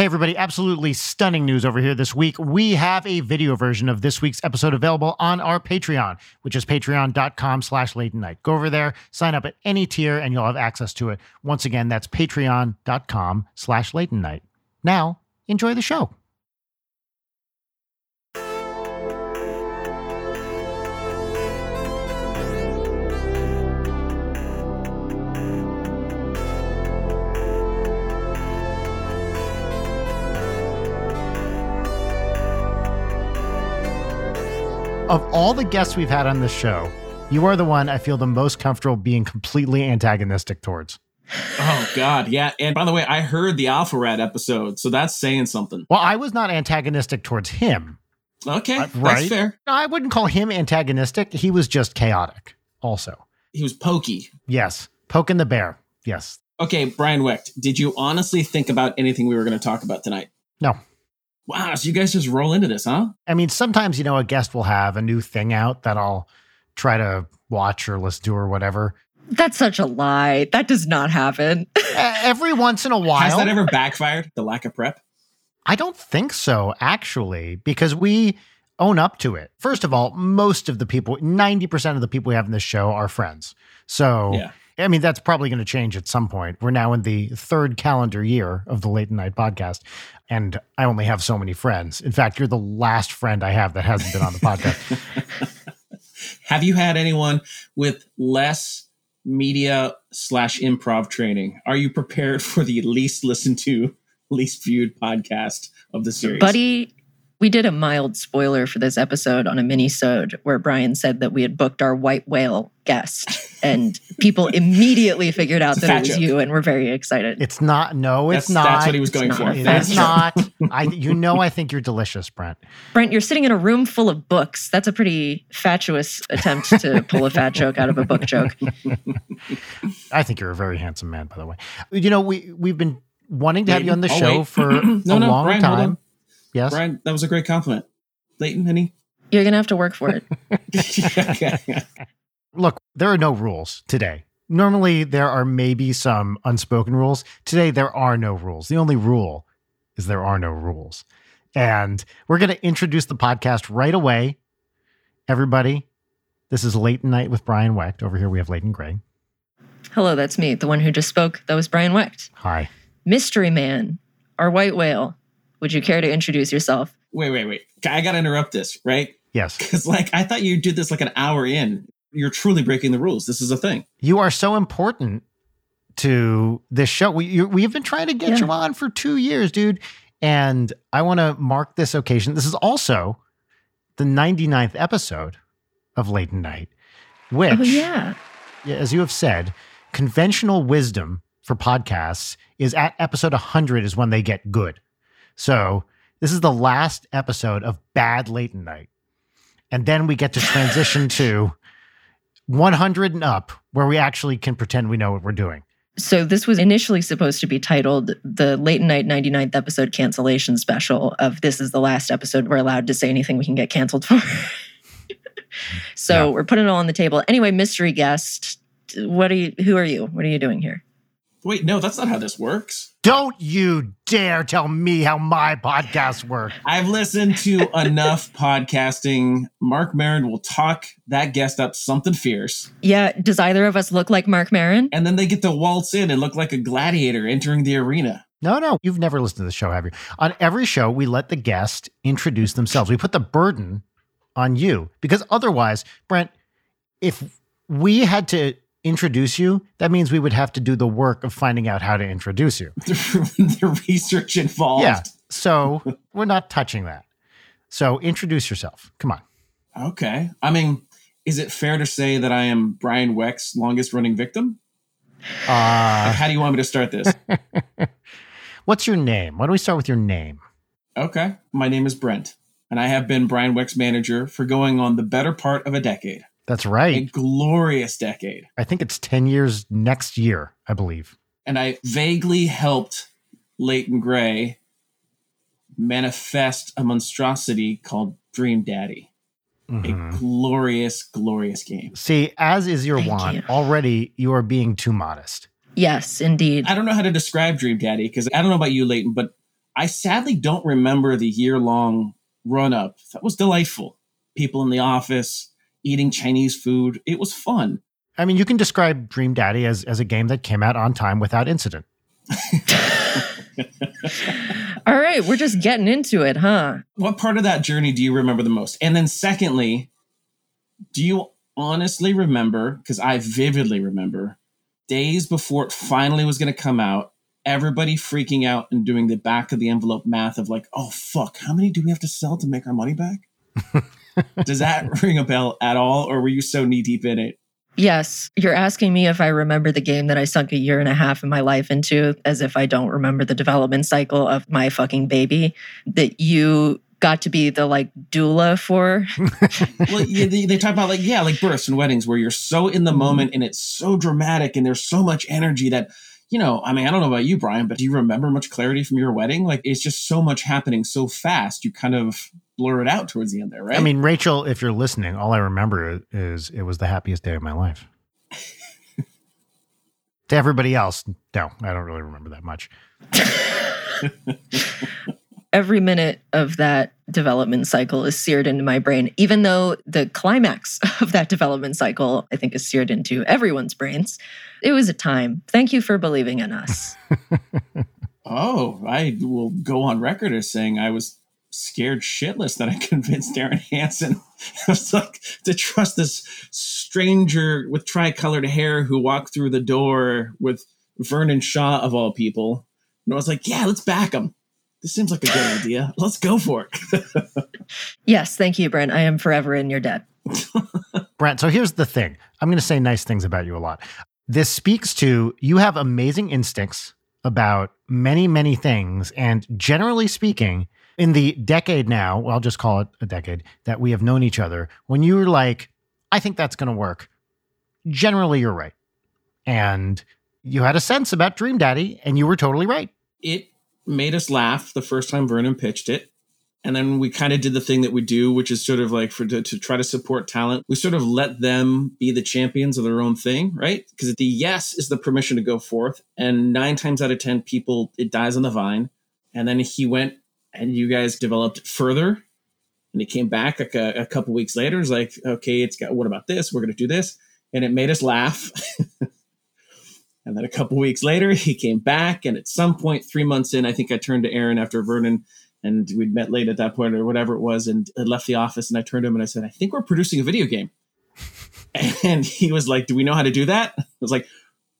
Hey, everybody, absolutely stunning news over here this week. We have a video version of this week's episode available on our Patreon, which is patreon.com slash late night. Go over there, sign up at any tier, and you'll have access to it. Once again, that's patreon.com slash late night. Now, enjoy the show. Of all the guests we've had on this show, you are the one I feel the most comfortable being completely antagonistic towards. Oh God, yeah. And by the way, I heard the Alpha Rat episode, so that's saying something. Well, I was not antagonistic towards him. Okay, Uh, that's right? fair. I wouldn't call him antagonistic. He was just chaotic, also. He was pokey. Yes. Poking the bear. Yes. Okay, Brian Wecht, did you honestly think about anything we were going to talk about tonight? No. Wow, so you guys just roll into this, huh? I mean, sometimes, you know, a guest will have a new thing out that I'll try to watch or listen to or whatever. That's such a lie. That does not happen. Every once in a while. Has that ever backfired? The lack of prep? I don't think so, actually, because we own up to it. First of all, most of the people, 90% of the people we have in this show are friends. So, Yeah. I mean, that's probably going to change at some point. We're now in the third calendar year of the Late Night podcast, and I only have so many friends. In fact, you're the last friend I have that hasn't been on the podcast. Have you had anyone with less media slash improv training? Are you prepared for the least listened to, least viewed podcast of the series? Buddy, we did a mild spoiler for this episode on a mini-sode where Brian said that we had booked our white whale guest and people immediately figured out that it was joke. you and we're very excited. It's not, no, it's that's, not. that's what he was going not. for. It Fat is joke. not. I, you know, I think you're delicious, Brent. Brent, you're sitting in a room full of books. That's a pretty fatuous attempt to pull a fat joke out of a book joke. I think you're a very handsome man, by the way. You know, we we've been wanting to have you on the Oh, show wait. for No, a no, long Brian, hold time. On. Yes. Brian, that was a great compliment. Leighton, any? You're going to have to work for it. Look, there are no rules today. Normally, there are maybe some unspoken rules. Today, there are no rules. The only rule is there are no rules. And we're going to introduce the podcast right away. Everybody, this is Late Night with Brian Wecht. Over here, we have Leighton Gray. Hello, that's me, the one who just spoke. That was Brian Wecht. Hi. Mystery Man, our white whale. Would you care to introduce yourself? wait, wait, wait. I got to interrupt this, right? Yes. Because, like, I thought you did this like an hour in. You're truly breaking the rules. This is a thing. You are so important to this show. We you, we've been trying to get Yeah. you on for two years, dude. And I want to mark this occasion. This is also the 99th episode of Late Night, oh, which, Oh, yeah. yeah, as you have said, conventional wisdom for podcasts is at episode 100 is when they get good. So this is the last episode of bad Late Night. And then we get to transition to 100 and up, where we actually can pretend we know what we're doing. So this was initially supposed to be titled the Late Night 99th episode cancellation special of this is the last episode we're allowed to say anything we can get canceled for. so Yeah. we're putting it all on the table. Anyway, mystery guest, what are you who are you? What are you doing here? Wait, no, that's not how this works. Don't you dare tell me how my podcasts work. I've listened to enough podcasting. Marc Maron will talk that guest up something fierce, Yeah, does either of us look like Marc Maron? and then they get to waltz in and look like a gladiator entering the arena. No, no, you've never listened to the show, have you? On every show, we let the guest introduce themselves. We put the burden on you because otherwise, Brent, if we had to introduce you, that means we would have to do the work of finding out how to introduce you. The, research involved. Yeah. So we're not touching that. So introduce yourself. Come on. Okay. I mean, is it fair to say that I am Brian Wecht's longest running victim? Like, Uh, how do you want me to start this? what's your name? Why don't we start with your name? Okay. My name is Brent, and I have been Brian Wecht's manager for going on the better part of a decade. That's right. A glorious decade. I think it's 10 years next year, I believe. And I vaguely helped Leighton Gray manifest a monstrosity called Dream Daddy. Mhm. A glorious, glorious game. See, as is your Thank want, you. already you are being too modest. Yes, indeed. I don't know how to describe Dream Daddy because I don't know about you, Leighton, but I sadly don't remember the year long run up. That was delightful. People in the office eating Chinese food. It was fun. I mean, you can describe Dream Daddy as, as a game that came out on time without incident. All right, we're just getting into it, huh? What part of that journey do you remember the most? And then, secondly, do you honestly remember? Because I vividly remember days before it finally was going to come out, everybody freaking out and doing the back of the envelope math of like, oh, fuck, how many do we have to sell to make our money back? Does that ring a bell at all? Or were you so knee deep in it? Yes, you're asking me if I remember the game that I sunk a year and a half of my life into, as if I don't remember the development cycle of my fucking baby that you got to be the like doula for. well, yeah, they, they, talk about like yeah, like births and weddings where you're so in the mm-hmm. moment and it's so dramatic and there's so much energy that you know. I mean, I don't know about you, Brian, but do you remember much clarity from your wedding? Like it's just so much happening so fast. You kind of blur it out towards the end there, right? I mean, Rachel, if you're listening, all I remember is it was the happiest day of my life. to everybody else, no, I don't really remember that much. Every minute of that development cycle is seared into my brain, even though the climax of that development cycle, I think, is seared into everyone's brains. It was a time. Thank you for believing in us. oh, I will go on record as saying I was scared shitless that I convinced Darren Hanson I was like to trust this stranger with tricolored hair who walked through the door with Vernon Shaw of all people. And I was like, yeah, let's back him. This seems like a good idea. Let's go for it. yes, thank you, Brent. I am forever in your debt. Brent, so here's the thing. I'm going to say nice things about you a lot. This speaks to you have amazing instincts about many, many things. And generally speaking, in the decade now, well, I'll just call it a decade that we have known each other, when you were like, I think that's going to work, generally you're right. And you had a sense about Dream Daddy, and you were totally right. It made us laugh the first time Vernon pitched it. And then we kind of did the thing that we do, which is sort of like for to, to try to support talent. We sort of let them be the champions of their own thing, right? Because the yes is the permission to go forth, and nine times out of ten, people it dies on the vine. And then he went and you guys developed further and he came back like a, a couple weeks later it's like okay it's got what about this we're going to do this and it made us laugh and then a couple weeks later he came back and at some point three months in i think i turned to arin after vernon and we'd met late at that point or whatever it was and I left the office and i turned to him and i said i think we're producing a video game and he was like do we know how to do that i was like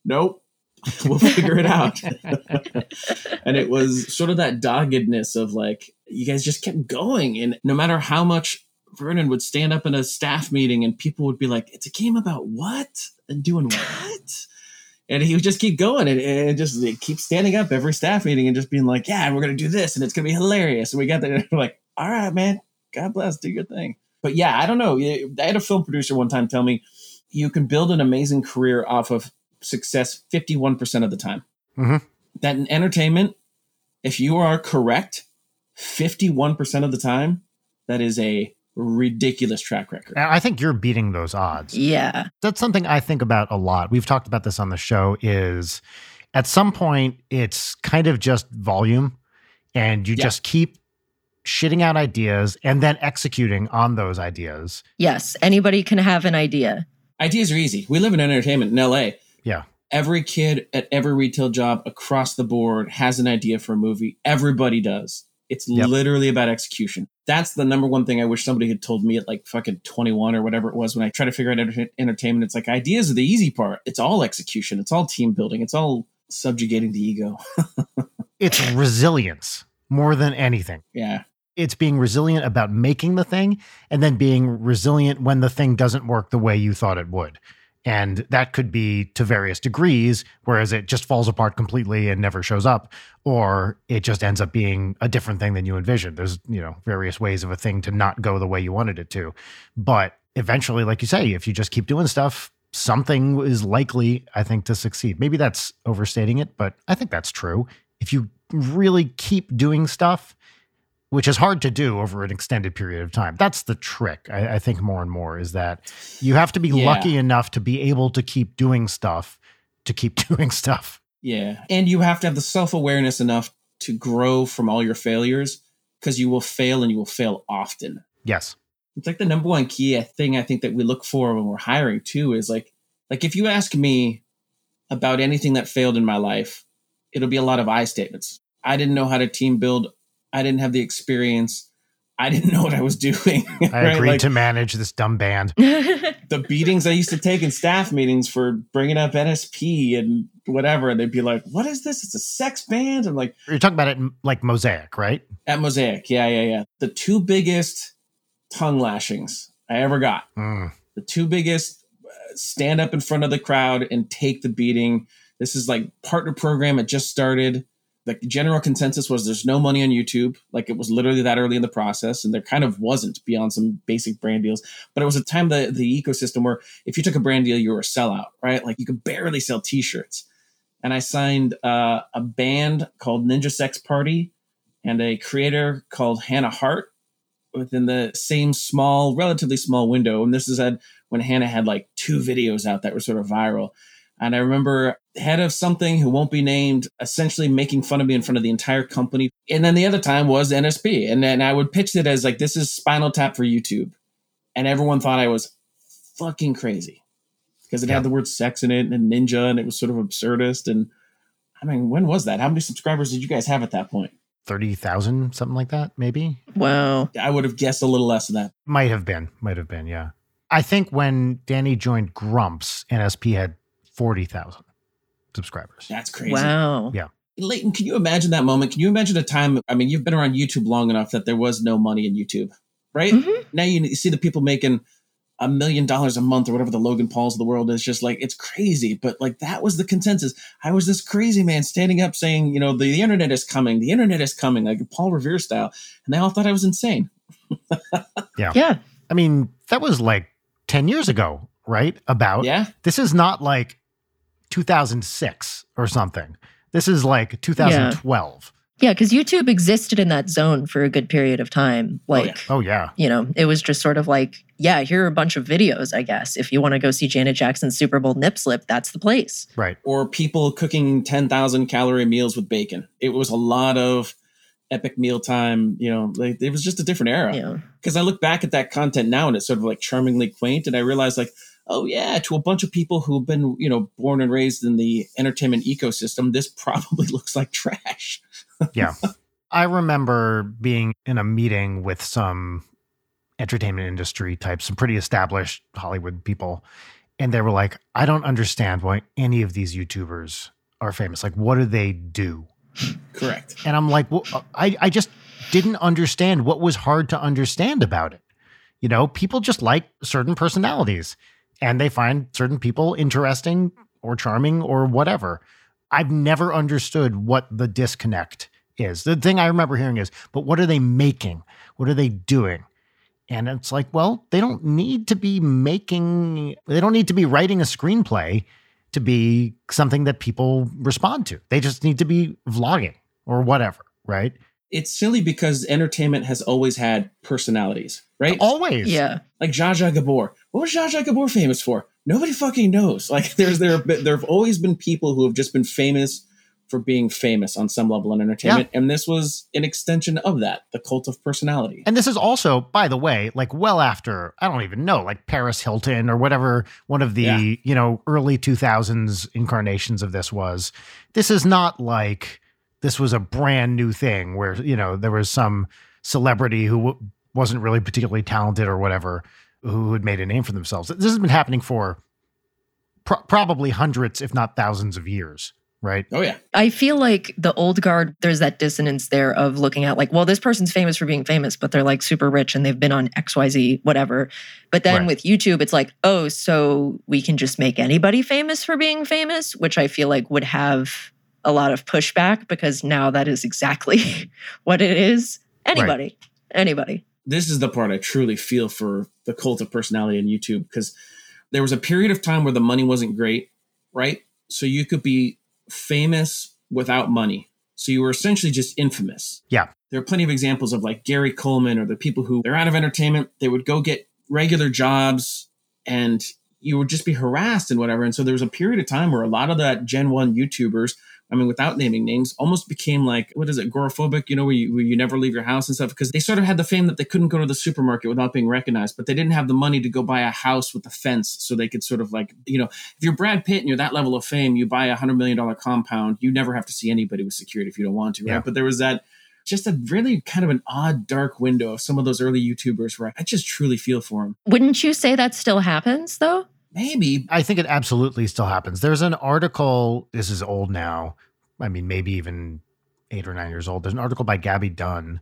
nope we'll figure it out. and it was sort of that doggedness of like, you guys just kept going. And no matter how much Vernon would stand up in a staff meeting and people would be like, it's a game about what? And doing what? And he would just keep going and, and just keep standing up every staff meeting and just being like, yeah, we're going to do this and it's going to be hilarious. And we got there. We're like, all right, man, God bless, do your thing. But yeah, I don't know. I had a film producer one time tell me, you can build an amazing career off of success 51% of the time. Mm-hmm. That in entertainment, if you are correct 51% of the time, that is a ridiculous track record. I think you're beating those odds. Yeah. That's something I think about a lot. We've talked about this on the show is at some point it's kind of just volume and you yeah. just keep shitting out ideas and then executing on those ideas. Yes, anybody can have an idea. Ideas are easy. We live in entertainment in LA. Yeah. Every kid at every retail job across the board has an idea for a movie. Everybody does. It's yep. literally about execution. That's the number one thing I wish somebody had told me at like fucking 21 or whatever it was when I try to figure out enter- entertainment. It's like ideas are the easy part. It's all execution. It's all team building. It's all subjugating the ego. it's resilience more than anything. Yeah. It's being resilient about making the thing and then being resilient when the thing doesn't work the way you thought it would. And that could be to various degrees, whereas it just falls apart completely and never shows up, or it just ends up being a different thing than you envisioned. There's, you know, various ways of a thing to not go the way you wanted it to. But eventually, like you say, if you just keep doing stuff, something is likely, I think, to succeed. Maybe that's overstating it, but I think that's true. If you really keep doing stuff, which is hard to do over an extended period of time. That's the trick, I, I think, more and more is that you have to be yeah. lucky enough to be able to keep doing stuff to keep doing stuff. Yeah. And you have to have the self awareness enough to grow from all your failures because you will fail and you will fail often. Yes. It's like the number one key thing I think that we look for when we're hiring too is like like if you ask me about anything that failed in my life, it'll be a lot of I statements. I didn't know how to team build. I didn't have the experience. I didn't know what I was doing. I right? agreed Like, to manage this dumb band. the beatings I used to take in staff meetings for bringing up NSP and whatever. And they'd be like, what is this? It's a sex band. I'm like, You're talking about it in, like Mosaic, right? at Mosaic. Yeah, yeah, yeah. The two biggest tongue lashings I ever got. Mm. The two biggest uh, stand up in front of the crowd and take the beating. This is like partner program. It just started. The general consensus was there's no money on YouTube. Like it was literally that early in the process, and there kind of wasn't beyond some basic brand deals. But it was a time the the ecosystem where if you took a brand deal, you were a sellout, right? Like you could barely sell T-shirts. And I signed uh, a band called Ninja Sex Party and a creator called Hannah Hart within the same small, relatively small window. And this is at when Hannah had like two videos out that were sort of viral. And I remember head of something who won't be named essentially making fun of me in front of the entire company. And then the other time was NSP. And then I would pitch it as like, this is Spinal Tap for YouTube. And everyone thought I was fucking crazy because it Yeah. had the word sex in it and ninja and it was sort of absurdist. And I mean, when was that? How many subscribers did you guys have at that point? 30,000, something like that, maybe? wow. I would have guessed a little less than that. Might have been. Might have been, yeah. I think when Danny joined Grumps, NSP had 40,000 subscribers. That's crazy. Wow. Yeah. Leighton, can you imagine that moment? Can you imagine a time? I mean, you've been around YouTube long enough that there was no money in YouTube, right? Mhm. Now you, you see the people making a million dollars a month or whatever the Logan Pauls of the world is just like, it's crazy. But like, that was the consensus. I was this crazy man standing up saying, you know, the, the internet is coming, the internet is coming, like Paul Revere style. And they all thought I was insane. Yeah. Yeah. I mean, that was like 10 years ago, right? About. Yeah. This is not like 2006 or something. This is like 2012. Yeah. Because YouTube existed in that zone for a good period of time. Oh, yeah. Like, Oh, yeah. you know, it was just sort of like, yeah, here are a bunch of videos, I guess. If you want to go see Janet Jackson's Super Bowl nip slip, that's the place. Right. Or people cooking 10,000 calorie meals with bacon. It was a lot of epic mealtime, you know, like it was just a different era. You know, because I look back at that content now and it's sort of like charmingly quaint, and I realize like, oh yeah, to a bunch of people who've been you know born and raised in the entertainment ecosystem, this probably looks like trash. Yeah. I remember being in a meeting with some entertainment industry types, some pretty established Hollywood people. And they were like, I don't understand why any of these YouTubers are famous. Like, what do they do? Correct. And I'm like, well, I, I just didn't understand what was hard to understand about it. You know, people just like certain personalities and they find certain people interesting or charming or whatever. I've never understood what the disconnect is. The thing I remember hearing is, but what are they making? What are they doing? And it's like, well, they don't need to be making, they don't need to be writing a screenplay to be something that people respond to. They just need to be vlogging or whatever, right? It's silly because entertainment has always had personalities, right? Always. yeah. Like Zsa Zsa Gabor. What was Zsa Zsa Gabor famous for? Nobody fucking knows. Like there's there have been, there have always been people who have just been famous for being famous on some level in entertainment, and this was an extension of that, the cult of personality. And this is also, by the way, like well after, I don't even know, like Paris Hilton or whatever one of the, Yeah. you know, early 2000s incarnations of this was. This is not like this was a brand new thing where, you know, there was some celebrity who w- wasn't really particularly talented or whatever who had made a name for themselves. This has been happening for pro- probably hundreds, if not thousands of years, right? Oh yeah, I feel like the old guard, there's that dissonance there of looking at like, well, this person's famous for being famous, but they're like super rich and they've been on XYZ, whatever. But then Right. with YouTube, it's like, oh, so we can just make anybody famous for being famous, which I feel like would have a lot of pushback because now that is exactly what it is. Anybody, anybody. this is the part I truly feel for the cult of personality on YouTube because there was a period of time where the money wasn't great, right? So you could be famous without money. So you were essentially just infamous. Yeah. There are plenty of examples of like Gary Coleman or the people who they're out of entertainment, they would go get regular jobs and you would just be harassed and whatever. And so there was a period of time where a lot of that Gen 1 YouTubers I mean, without naming names, almost became like, what is it, agoraphobic, you know, where you, where you never leave your house and stuff, because they sort of had the fame that they couldn't go to the supermarket without being recognized, but they didn't have the money to go buy a house with a fence so they could sort of like, you know, if you're Brad Pitt and you're that level of fame, you buy a $100 million compound, you never have to see anybody with security if you don't want to, right? Yeah. But there was that, just a really kind of an odd, dark window of some of those early YouTubers where I just truly feel for them. Wouldn't you say that still happens though? Maybe. I think it absolutely still happens. There's an article, this is old now. I mean, maybe even eight or nine years old. There's an article by Gabby Dunn.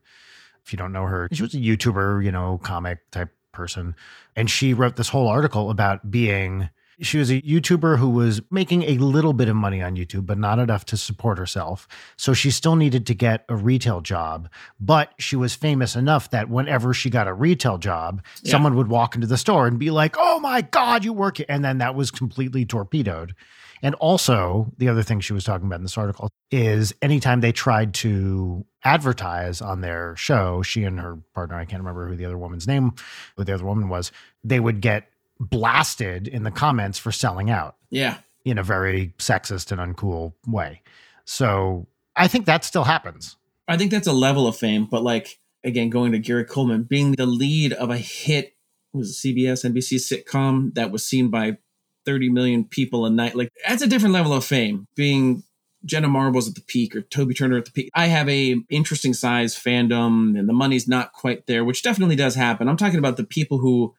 If you don't know her, she was a YouTuber, you know, comic type person. And she wrote this whole article about being, she was a YouTuber who was making a little bit of money on YouTube, but not enough to support herself. So she still needed to get a retail job. But she was famous enough that whenever she got a retail job, Yeah. someone would walk into the store and be like, oh my God, you work here. And then that was completely torpedoed. And also, the other thing she was talking about in this article is anytime they tried to advertise on their show, she and her partner, I can't remember who the other woman's name, who the other woman was, they would get blasted in the comments for selling out Yeah. in a very sexist and uncool way. So I think that still happens. I think that's a level of fame, but like again, going to Gary Coleman, being the lead of a hit was it CBS, NBC sitcom that was seen by 30 million people a night. Like that's a different level of fame. Being Jenna Marbles at the peak or Toby Turner at the peak. I have a interesting size fandom and the money's not quite there, which definitely does happen. I'm talking about the people who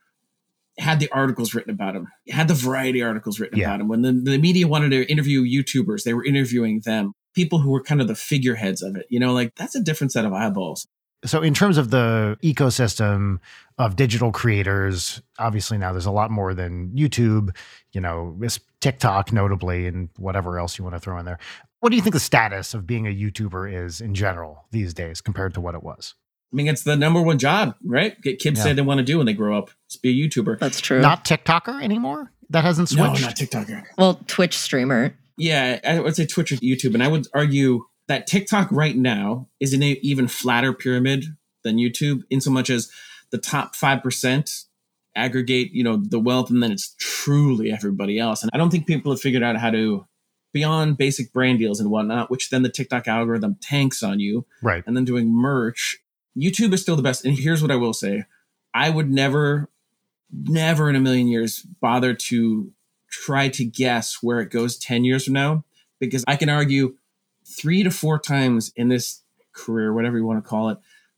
had the articles written about him, had the variety articles written Yeah. about him. When the, the media wanted to interview YouTubers, they were interviewing them. People who were kind of the figureheads of it. You know, like that's a different set of eyeballs. So, in terms of the ecosystem of digital creators, obviously now there's a lot more than YouTube, you know, this TikTok notably, and whatever else you want to throw in there. What do you think the status of being a YouTuber is in general these days compared to what it was? I mean, it's the number one job, right? Get kids Yeah. say they want to do when they grow up. Is be a YouTuber. That's true. Not TikToker anymore? That hasn't switched. no, switched? not TikToker. well, Twitch streamer. Yeah, I would say Twitch or YouTube, and I would argue that TikTok right now is in an even flatter pyramid than YouTube, in so much as the top five percent aggregate, you know, the wealth, and then it's truly everybody else. And I don't think people have figured out how to beyond basic brand deals and whatnot, which then the TikTok algorithm tanks on you, Right. and then doing merch. YouTube is still the best. And here's what I will say: I would never, never in a million years bother to try to guess where it goes 10 years from now because I can argue three to four times in this career, whatever you want to call it,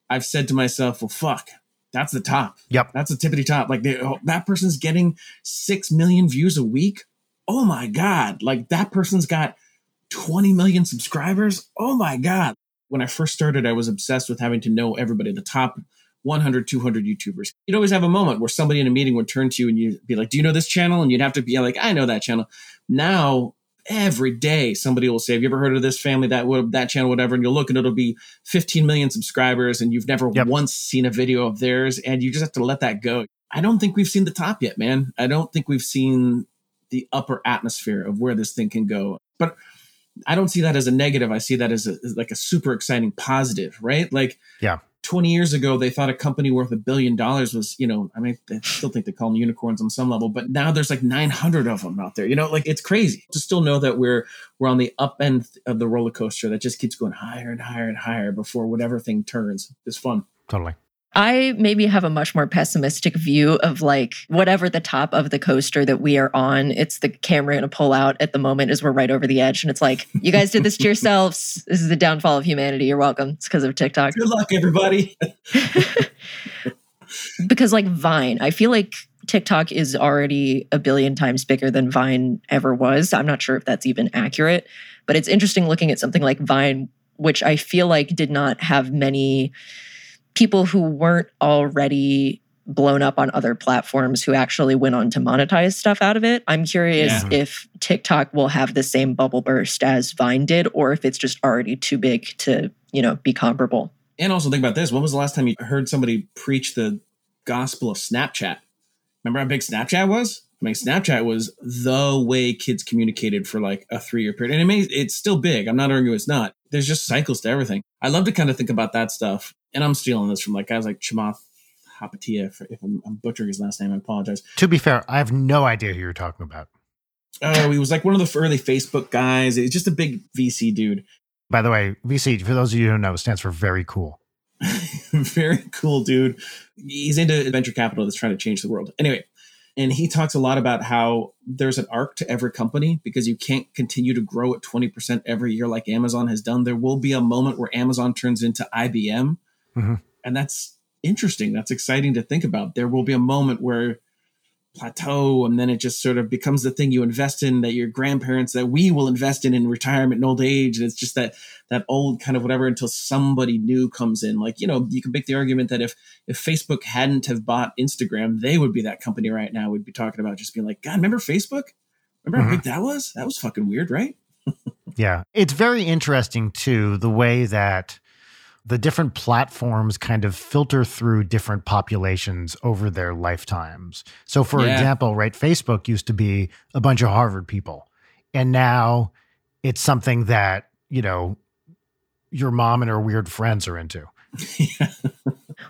I've said to myself, well, fuck, that's the top. Yep. That's the tippity top. Like they, oh, that person's getting 6 million views a week. Oh my God. Like that person's got 20 million subscribers. Oh my God. When I first started, I was obsessed with having to know everybody, the top 100, 200 YouTubers. You'd always have a moment where somebody in a meeting would turn to you and you'd be like, Do you know this channel? And you'd have to be like, I know that channel. Now, every day, somebody will say, Have you ever heard of this family, that, that channel, whatever? And you'll look and it'll be 15 million subscribers and you've never Yep. once seen a video of theirs. And you just have to let that go. I don't think we've seen the top yet, man. I don't think we've seen the upper atmosphere of where this thing can go. But I don't see that as a negative. I see that as, a, as like a super exciting positive, right? Like, Yeah. 20 years ago, they thought a company worth a billion dollars was, you know, I mean, they still think they call them unicorns on some level, but now there's like 900 of them out there. You know, like it's crazy to still know that we're we're on the up end of the roller coaster that just keeps going higher and higher and higher before whatever thing turns. It's fun. Totally. I maybe have a much more pessimistic view of like whatever the top of the coaster that we are on. It's the camera going to pull out at the moment as we're right over the edge. And it's like, you guys did this to yourselves. This is the downfall of humanity. You're welcome. It's because of TikTok. Good luck, everybody. because like Vine, I feel like TikTok is already a billion times bigger than Vine ever was. I'm not sure if that's even accurate, but it's interesting looking at something like Vine, which I feel like did not have many people who weren't already blown up on other platforms who actually went on to monetize stuff out of it. I'm curious Yeah. if TikTok will have the same bubble burst as Vine did or if it's just already too big to, you know, be comparable. And also think about this. When was the last time you heard somebody preach the gospel of Snapchat? Remember how big Snapchat was? I mean, Snapchat was the way kids communicated for like a three year period. And it may, it's still big. I'm not arguing it's not. There's just cycles to everything. I love to kind of think about that stuff. And I'm stealing this from like guys like Chamath Hapatia. If, if I'm, I'm butchering his last name, I apologize. To be fair, I have no idea who you're talking about. Oh, he was like one of the early Facebook guys. He's just a big VC dude. By the way, VC, for those of you who don't know, stands for very cool. very cool dude. He's into venture capital that's trying to change the world. Anyway, and he talks a lot about how there's an arc to every company because you can't continue to grow at 20% every year like Amazon has done. There will be a moment where Amazon turns into IBM. Mm-hmm. And that's interesting. That's exciting to think about. There will be a moment where plateau and then it just sort of becomes the thing you invest in that your grandparents that we will invest in in retirement and old age. And it's just that that old kind of whatever until somebody new comes in. Like you know you can make the argument that if if facebook hadn't have bought instagram they would be that company right now we'd be talking about just being like god remember facebook? Remember how mm-hmm. big that was? That was fucking weird right? Yeah. It's very interesting too the way that the different platforms kind of filter through different populations over their lifetimes. So, for Yeah. example, right, Facebook used to be a bunch of Harvard people, and now it's something that, you know, your mom and her weird friends are into.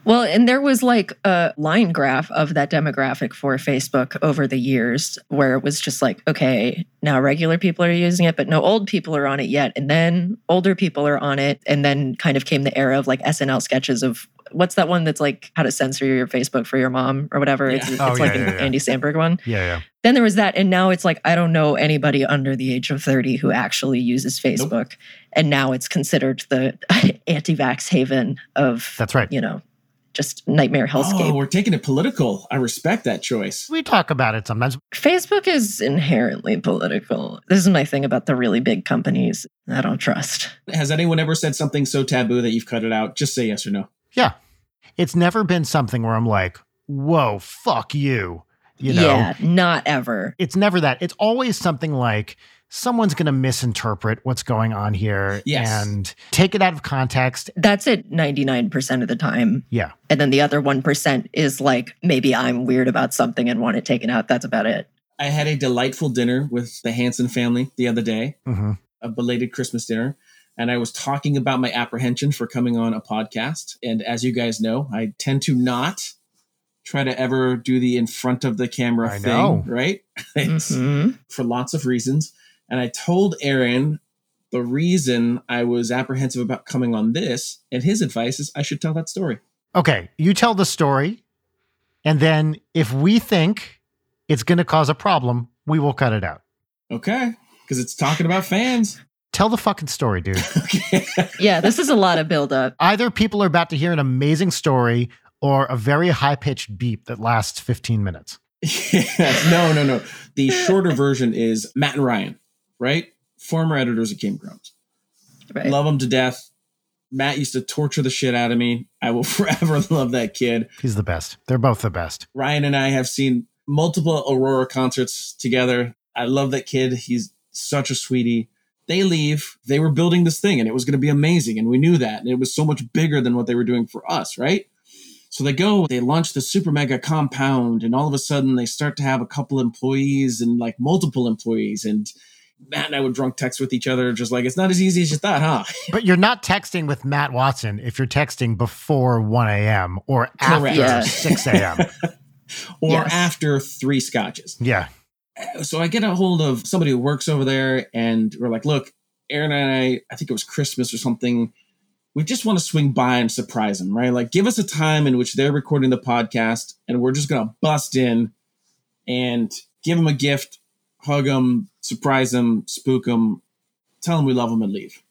Well, and there was like a line graph of that demographic for Facebook over the years where it was just like, okay, now regular people are using it, but no old people are on it yet. And then older people are on it. And then kind of came the era of like SNL sketches of what's that one that's like how to censor your Facebook for your mom or whatever? It's, Yeah. it's Oh, like yeah, an yeah, yeah. Andy Samberg one. Yeah, yeah. Then there was that. And now it's like, I don't know anybody under the age of 30 who actually uses Facebook. And now it's considered the anti vax haven of, That's right. you know, just nightmare hellscape. oh we're taking it political i respect that choice We talk about it sometimes. Facebook is inherently political. This is my thing about the really big companies I don't trust. has anyone ever said something so taboo that you've cut it out just say yes or no Yeah. It's never been something where I'm like, whoa, fuck you. You know, yeah, not ever. it's never that. It's always something like someone's going to misinterpret what's going on here Yes. and take it out of context. That's it 99% of the time. Yeah. And then the other 1% is like, maybe I'm weird about something and want it taken out. That's about it. i had a delightful dinner with the hanson family the other day hmm a belated Christmas dinner. And I was talking about my apprehension for coming on a podcast. And as you guys know, I tend to not try to ever do the in front of the camera I thing, know. right? It's Mhm. for lots of reasons. And I told Arin the reason I was apprehensive about coming on this, and his advice is I should tell that story. Okay. You tell the story. And then if we think it's going to cause a problem, we will cut it out. Okay. Because it's talking about fans. Tell the fucking story, dude. Yeah, this is a lot of buildup. Either people are about to hear an amazing story or a very high pitched beep that lasts 15 minutes. Yes. No, no, no. The shorter version is Matt and Ryan, right? Former editors at Game Grumps. Right. Love them to death. Matt used to torture the shit out of me. I will forever love that kid. He's the best. They're both the best. Ryan and I have seen multiple Aurora concerts together. I love that kid. He's such a sweetie. They leave. They were building this thing and it was going to be amazing. And we knew that. And it was so much bigger than what they were doing for us, right? So they go, they launch the super mega compound, and all of a sudden they start to have a couple employees and like multiple employees. And Matt and I would drunk text with each other, just like, it's not as easy as you thought, huh? But you're not texting with Matt Watson if you're texting before 1 a.m. or after Correct. 6 a.m. Or Yes. after three scotches. yeah. So I get a hold of somebody who works over there, and we're like, "Look, Arin and I, I think it was Christmas or something. We just want to swing by and surprise them, right? Like, give us a time in which they're recording the podcast, and we're just gonna bust in and give them a gift, hug them, surprise them, spook them, tell them we love them, and leave, right?"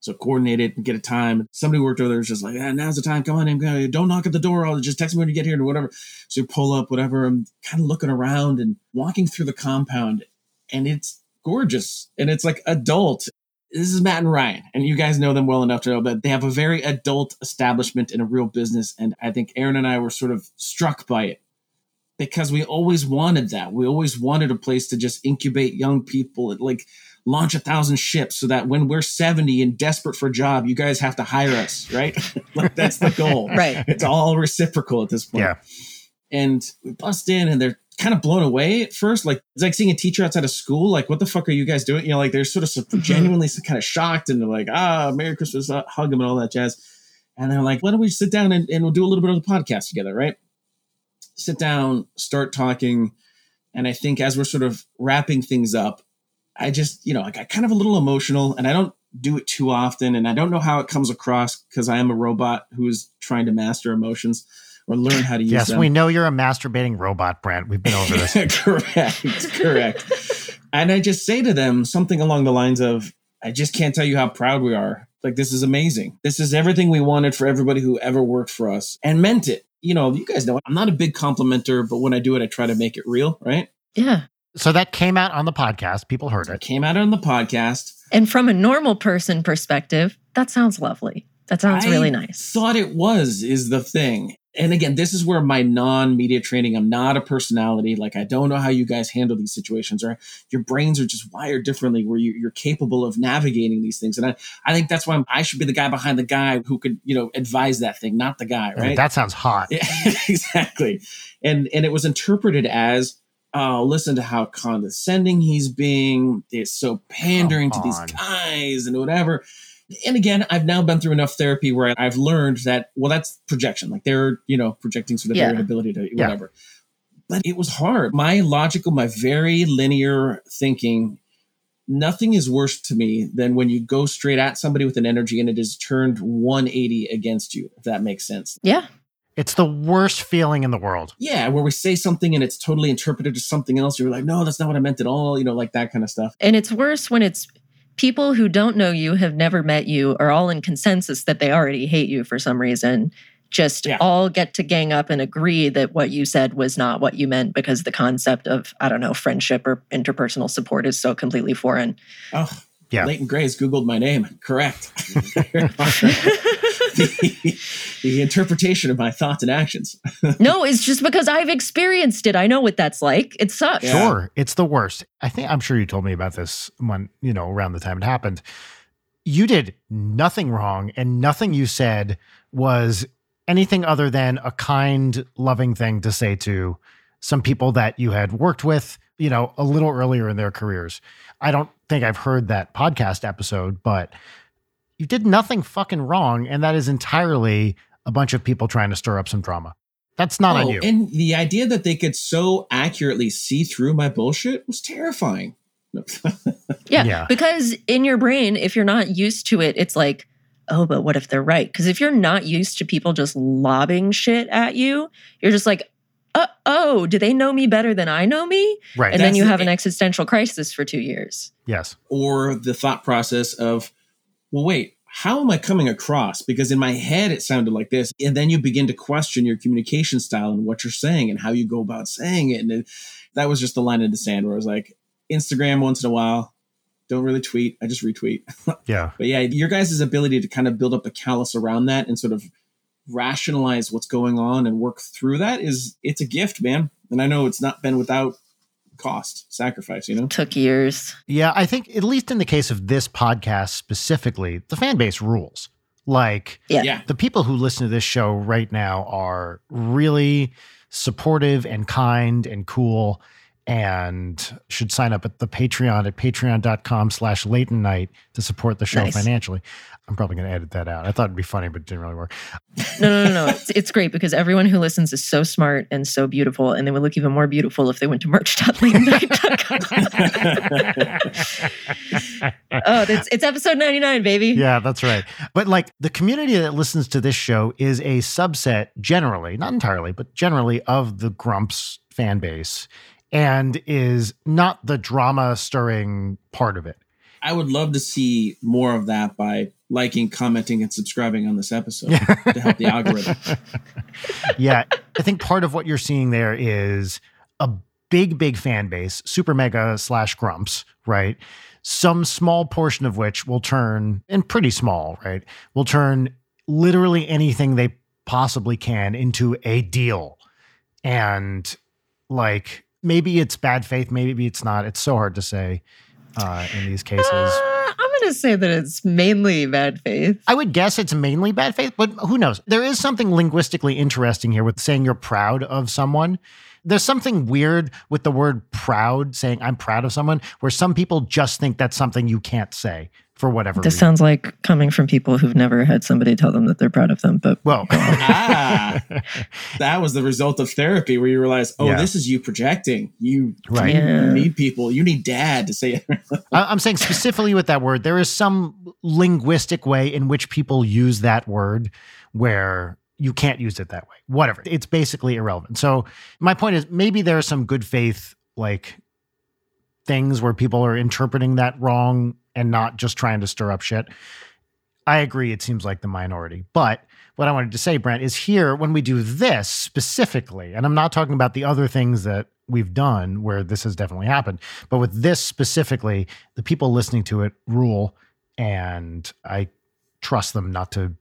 So coordinate it and get a time. Somebody worked over there was just like, ah, now's the time. Come on in. Don't knock at the door. I'll just text me when you get here or whatever. So you pull up, whatever. I'm kind of looking around and walking through the compound, and it's gorgeous. And it's like adult. This is Matt and Ryan, and you guys know them well enough to know that they have a very adult establishment and a real business. And I think Arin and I were sort of struck by it because we always wanted that. We always wanted a place to just incubate young people, like launch a thousand ships so that when we're 70 and desperate for a job, you guys have to hire us, right? like that's the goal. Right. It's all reciprocal at this point. Yeah. And we bust in and they're kind of blown away at first. Like it's like seeing a teacher outside of school. Like, what the fuck are you guys doing? You know, like they're sort of so- genuinely kind of shocked and they're like, ah, Merry Christmas, uh, hug them and all that jazz. And they're like, why don't we sit down and, and we'll do a little bit of the podcast together, right? Sit down, start talking. And I think as we're sort of wrapping things up, I just, you know, like I kind of a little emotional and I don't do it too often. And I don't know how it comes across because I am a robot who is trying to master emotions or learn how to use yes, them. we know you're a masturbating robot, Brent. We've been over this. correct, correct. and I just say to them something along the lines of, I just can't tell you how proud we are. Like, this is amazing. This is everything we wanted for everybody who ever worked for us and meant it. You know, you guys know I'm not a big complimenter, but when I do it, I try to make it real, right? Yeah. So that came out on the podcast. People heard It it. came out on the podcast. And from a normal person perspective, that sounds lovely. That sounds I really nice. Thought it was is the thing. And again, this is where my non-media training, I'm not a personality. Like I don't know how you guys handle these situations, or your brains are just wired differently, where you, you're capable of navigating these things. And I, I think that's why I should be the guy behind the guy who could, you know, advise that thing, not the guy, I mean, right? that sounds hot. Yeah, exactly. And and it was interpreted as, oh, listen to how condescending he's being. It's so pandering to these guys and whatever. And again, I've now been through enough therapy where I've learned that well, that's projection. Like they're you know projecting sort of Yeah. their inability to Yeah. whatever. But it was hard. My logical, my very linear thinking. Nothing is worse to me than when you go straight at somebody with an energy and it is turned 180 against you, if that makes sense. Yeah. It's the worst feeling in the world. yeah, where we say something and it's totally interpreted as something else. You're like, no, that's not what I meant at all. You know, like that kind of stuff. And it's worse when it's people who don't know you, have never met you, are all in consensus that they already hate you for some reason. Just Yeah. all get to gang up and agree that what you said was not what you meant because the concept of, I don't know, friendship or interpersonal support is so completely foreign. Oh, Yeah. Leighton Gray's Googled my name. Correct. the, the interpretation of my thoughts and actions. no, it's just because I've experienced it. I know what that's like. It sucks. Yeah. Sure, it's the worst. I think I'm sure you told me about this when you know around the time it happened. You did nothing wrong, and nothing you said was anything other than a kind, loving thing to say to some people that you had worked with, you know, a little earlier in their careers. I don't think I've heard that podcast episode, but you did nothing fucking wrong, and that is entirely a bunch of people trying to stir up some drama. That's not on Oh, you. And the idea that they could so accurately see through my bullshit was terrifying. Yeah, Yeah. Because in your brain, if you're not used to it, it's like, oh, but what if they're right? Because if you're not used to people just lobbing shit at you, you're just like, uh, oh, do they know me better than I know me? right. And then That's you the- have an existential crisis for two years. yes. or the thought process of, well, wait, how am I coming across? Because in my head, it sounded like this. And then you begin to question your communication style and what you're saying and how you go about saying it. And it- that was just the line in the sand where I was like, Instagram once in a while, don't really tweet. I just retweet. Yeah. But yeah, your guys' ability to kind of build up a callus around that and sort of rationalize what's going on and work through that is it's a gift, man. And I know it's not been without cost, sacrifice, you know? Took years. Yeah, I think at least in the case of this podcast specifically, the fan base rules. Like Yeah. Yeah. the people who listen to this show right now are really supportive and kind and cool and should sign up at the Patreon at patreon.com slash late night to support the show Nice. financially. I'm probably going to edit that out. I thought it'd be funny, but it didn't really work. No, no, no, no. It's, it's great because everyone who listens is so smart and so beautiful. And they would look even more beautiful if they went to merch.latenight.com. oh, it's, it's episode 99, baby. yeah, that's right. But like the community that listens to this show is a subset, generally, not entirely, but generally of the Grumps fan base and is not the drama stirring part of it. I would love to see more of that by liking, commenting, and subscribing on this episode to help the algorithm. yeah, I think part of what you're seeing there is a big, big fan base, super mega slash grumps, right? Some small portion of which will turn, and pretty small, right? Will turn literally anything they possibly can into a deal. And like, maybe it's bad faith, maybe it's not. It's so hard to say uh, in these cases. Uh, I'm going to say that it's mainly bad faith. I would guess it's mainly bad faith, but who knows? There is something linguistically interesting here with saying you're proud of someone. There's something weird with the word proud, saying I'm proud of someone, where some people just think that's something you can't say for whatever This reason. sounds like coming from people who've never had somebody tell them that they're proud of them. But well, ah, that was the result of therapy where you realize, oh, Yeah. this is you projecting. You, Right. you Yeah. need people. You need dad to say it. I- I'm saying specifically with that word, there is some linguistic way in which people use that word where you can't use it that way. Whatever. It's basically irrelevant. So my point is maybe there are some good faith like things where people are interpreting that wrong and not just trying to stir up shit. I agree it seems like the minority. But what I wanted to say, Brent, is here when we do this specifically, and I'm not talking about the other things that we've done where this has definitely happened, but with this specifically, the people listening to it rule, and I trust them not to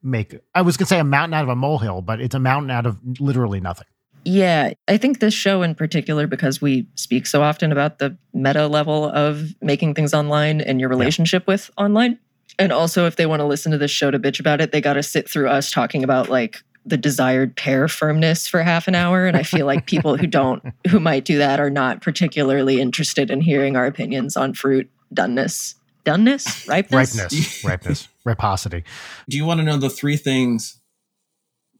make. I was gonna say a mountain out of a molehill, but it's a mountain out of literally nothing. Yeah, I think this show in particular, because we speak so often about the meta level of making things online and your relationship with online. And also, if they want to listen to this show to bitch about it, they got to sit through us talking about like the desired pear firmness for half an hour. And I feel like people who don't, who might do that, are not particularly interested in hearing our opinions on fruit doneness. Doneness? Ripeness? Ripeness, ripeness, riposity. Do you want to know the three things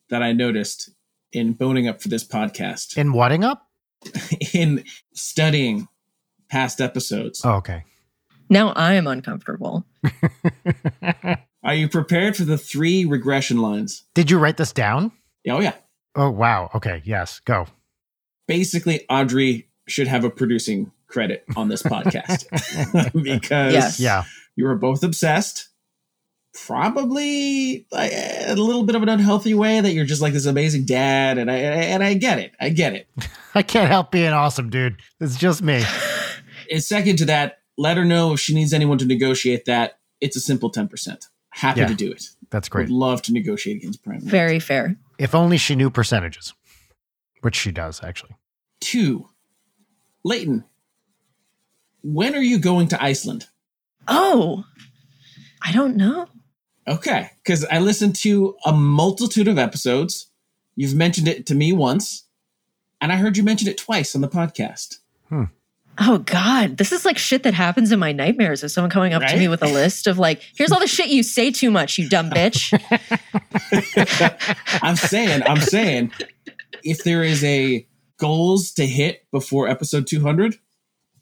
that I noticed in boning up for this podcast? In wadding up? in studying past episodes. Oh, okay. Now I am uncomfortable. Are you prepared for the three regression lines? Did you write this down? Oh, yeah. Oh wow. Okay. Yes. Go. Basically, Audrey should have a producing credit on this podcast because Yes. Yeah. you were both obsessed. Probably like, a little bit of an unhealthy way that you're just like this amazing dad, and I and I get it, I get it. I can't help being awesome, dude. It's just me. And second to that, let her know if she needs anyone to negotiate that. It's a simple ten percent. Happy Yeah. to do it. That's great. Would love to negotiate against Prime. Very fair. If only she knew percentages, which she does actually. Two, Leighton, when are you going to Iceland? Oh, I don't know. Okay, because I listened to a multitude of episodes. You've mentioned it to me once, and I heard you mention it twice on the podcast. Hmm. Oh God, this is like shit that happens in my nightmares. Of someone coming up to me with a list of like, "Here's all the shit you say too much, you dumb bitch." I'm saying, I'm saying, if there is a goals to hit before episode 200,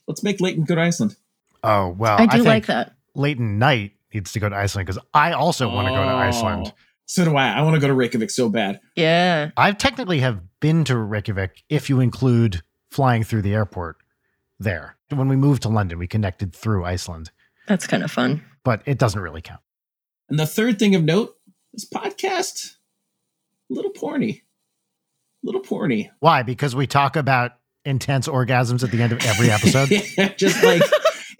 let's make Leighton go to Iceland. Oh well, I do think like that. Leighton Knight needs to go to Iceland because I also want to go to Oh, Iceland. So do I. I want to go to Reykjavik so bad. Yeah, I technically have been to Reykjavik if you include flying through the airport there. When we moved to London, we connected through Iceland, that's kind of fun. but it doesn't really count. And the third thing of note, this podcast, a little porny. A little porny. Why? Because we talk about intense orgasms at the end of every episode. Just like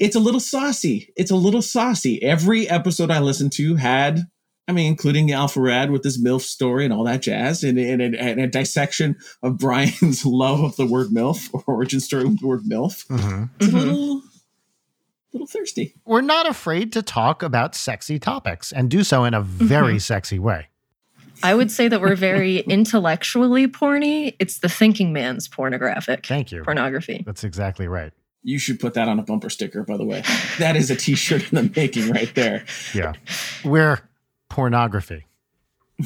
it's a little saucy. It's a little saucy. Every episode I listened to had, I mean, including Alpha Rad with this MILF story and all that jazz, and, and, and, and a dissection of Brian's love of the word MILF or origin story with the word MILF. Mhm. It's a Mhm. little, little thirsty. We're not afraid to talk about sexy topics and do so in a very sexy way. I would say that we're very intellectually porny. It's the thinking man's pornographic Thank you. pornography. That's exactly right. You should put that on a bumper sticker, by the way. That is a t-shirt in the making right there. Yeah. We're pornography.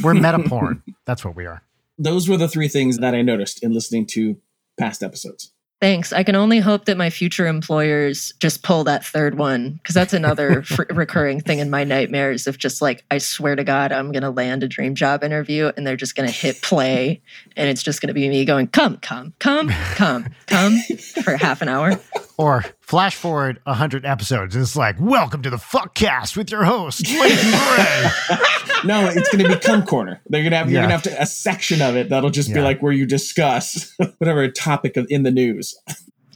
We're meta porn. That's what we are. Those were the three things that I noticed in listening to past episodes. Thanks. I can only hope that my future employers just pull that third one because that's another fr- recurring thing in my nightmares of just like, I swear to God, I'm going to land a dream job interview and they're just going to hit play and it's just going to be me going, come, come, come, come, come for half an hour. Or flash forward 100 episodes and it's like, welcome to the Fuckcast with your host, Leighton Gray. No, it's going to be cum corner. They're going to have you're going to have to, a section of it that'll just be like where you discuss whatever topic of, in the news.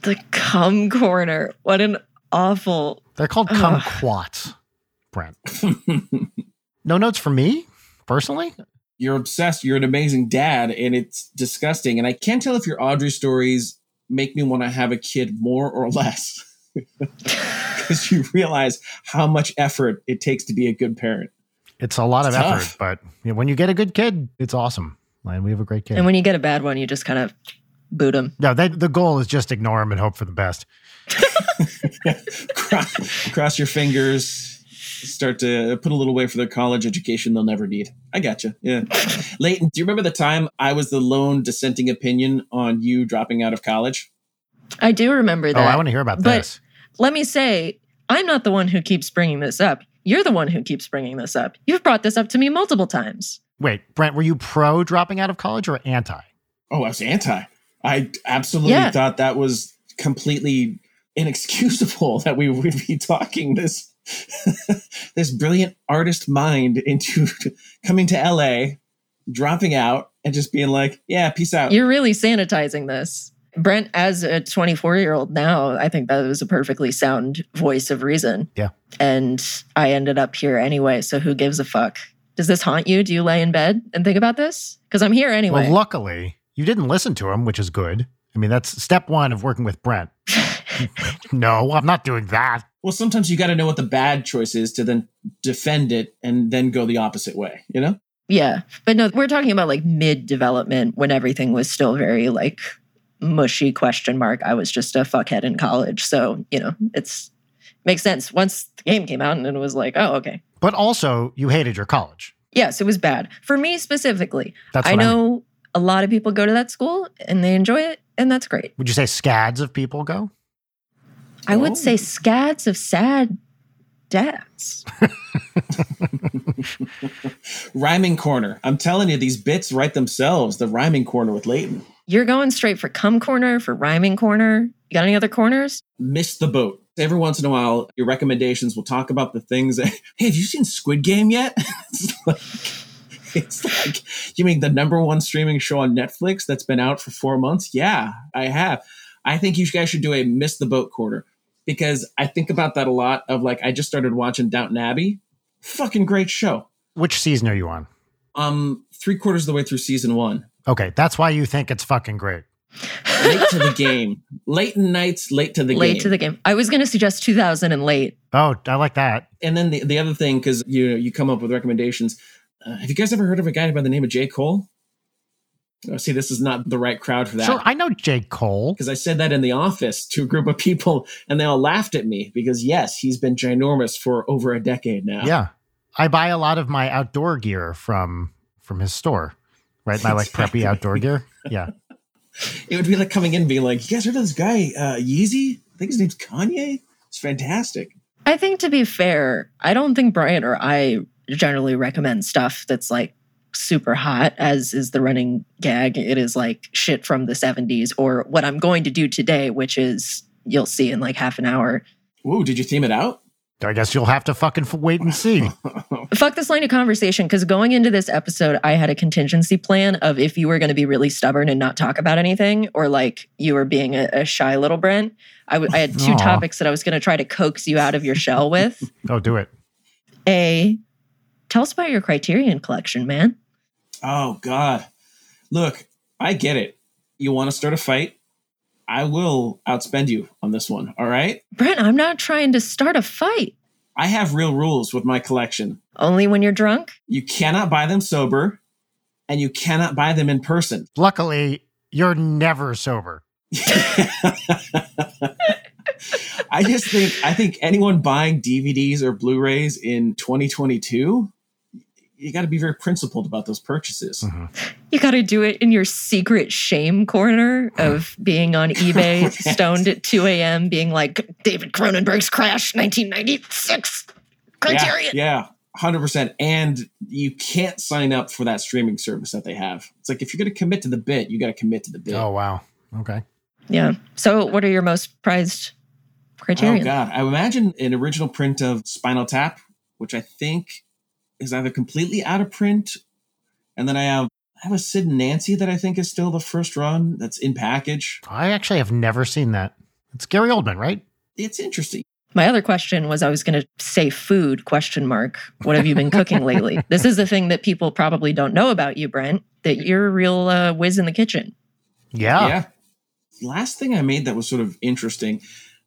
The cum corner. What an awful. They're called Ugh. kumquats, Brent. No notes for me, personally? you're obsessed. You're an amazing dad, and it's disgusting. And I can't tell if your Audrey stories make me want to have a kid more or less. Because you realize how much effort it takes to be a good parent. It's a lot of It's effort, but you know, when you get a good kid, it's awesome. And we have a great kid. And when you get a bad one, you just kind of boot them. no, they, the goal is just ignore them and hope for the best. cross, cross your fingers. Start to put a little away for their college education they'll never need. I gotcha. Yeah. Leighton, do you remember the time I was the lone dissenting opinion on you dropping out of college? I do remember oh, that. Oh, I want to hear about But- this. Let me say, I'm not the one who keeps bringing this up. You're the one who keeps bringing this up. You've brought this up to me multiple times. Wait, Brent, were you pro dropping out of college or anti? Oh, I was anti. I absolutely Yeah. thought that was completely inexcusable that we would be talking this this brilliant artist mind into coming to LA, dropping out, and just being like, "Yeah, peace out." You're really sanitizing this. Brent, as a 24 year old now, I think that was a perfectly sound voice of reason. Yeah. And I ended up here anyway. So who gives a fuck? Does this haunt you? Do you lay in bed and think about this? Because I'm here anyway. Well, luckily, you didn't listen to him, which is good. I mean, that's step one of working with Brent. no, I'm not doing that. Well, sometimes you got to know what the bad choice is to then defend it and then go the opposite way. You know? yeah. But no, we're talking about like mid development when everything was still very like mushy question mark. I was just a fuckhead in college. So, you know, it's makes sense. Once the game came out and it was like, oh, okay. But also, you hated your college. Yes, it was bad. For me specifically. That's I what I mean. know a lot of people go to that school and they enjoy it, and that's great. Would you say scads of people go? I would Oh. say scads of sad dads. Rhyming corner. I'm telling you, these bits write themselves. The rhyming corner with Leighton. You're going straight for cum corner, for rhyming corner. You got any other corners? Missed the boat. Every once in a while, your recommendations will talk about the things that, hey, have you seen Squid Game yet? it's, like, it's like, you mean the number one streaming show on Netflix that's been out for four months? Yeah, I have. I think you guys should do a Miss the Boat quarter because I think about that a lot of like, I just started watching Downton Abbey. Fucking great show. Which season are you on? Um, three quarters of the way through season one. Okay, that's why you think it's fucking great. Late to the game. Late nights, late to the late game. Late to the game. I was going to suggest 2000 and late. Oh, I like that. and then the, the other thing, because you know, you come up with recommendations. Uh, have you guys ever heard of a guy by the name of J. Cole? Oh, see, this is not the right crowd for that. Sure, I know J. Cole. Because I said that in the office to a group of people, and they all laughed at me because yes, he's been ginormous for over a decade now. Yeah. I buy a lot of my outdoor gear from from his store. Right? My like preppy outdoor gear. Yeah. it would be like coming in and being like, "You guys heard of this guy uh, Yeezy? I think his name's Kanye. It's fantastic." I think to be fair, I don't think Brian or I generally recommend stuff that's like super hot, as is the running gag. It is like shit from the 70s or what I'm going to do today, which is you'll see in like half an hour. Whoa, did you theme it out? I guess you'll have to fucking f- wait and see. Fuck this line of conversation because going into this episode, I had a contingency plan of if you were going to be really stubborn and not talk about anything, or like you were being a, a shy little Brent. I, w- I had two Aw. topics that I was going to try to coax you out of your shell with. Oh, do it. A, tell us about your Criterion collection, man. Oh God. Look, I get it. You want to start a fight? I will outspend you on this one. All right. Brent, I'm not trying to start a fight. I have real rules with my collection. Only when you're drunk? You cannot buy them sober, and you cannot buy them in person. Luckily, you're never sober. I just think I think anyone buying DVDs or Blu-rays in 2022, you got to be very principled about those purchases. Mhm. You got to do it in your secret shame corner of being on eBay, Right. stoned at 2 a.m., being like, David Cronenberg's Crash 1996 Criterion. Yeah, hundred percent. And you can't sign up for that streaming service that they have. It's like if you're going to commit to the bit, you got to commit to the bit. Oh, wow. Okay. Yeah. So, what are your most prized Criterion? Oh god, I imagine an original print of Spinal Tap, which I think is either completely out of print, and then I have I have a Sid and Nancy that I think is still the first run that's in package. I actually have never seen that. It's Gary Oldman, right? It's interesting. My other question was I was going to say food question mark. What have you been cooking lately? This is the thing that people probably don't know about you, Brent, that you're a real uh, whiz in the kitchen. Yeah. Yeah. Last thing I made that was sort of interesting.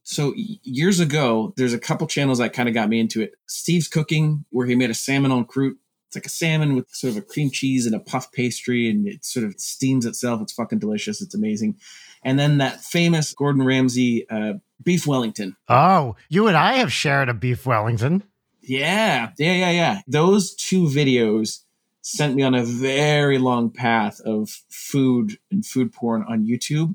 So years ago, there's a couple channels that kind of got me into it. Steve's Cooking, where he made a salmon en croûte. It's like a salmon with sort of a cream cheese and a puff pastry, and it sort of steams itself. It's fucking delicious. It's amazing. And then that famous Gordon Ramsay uh, beef Wellington. Oh, you and I have shared a beef Wellington. Yeah, yeah, yeah, yeah. Those two videos sent me on a very long path of food and food porn on YouTube.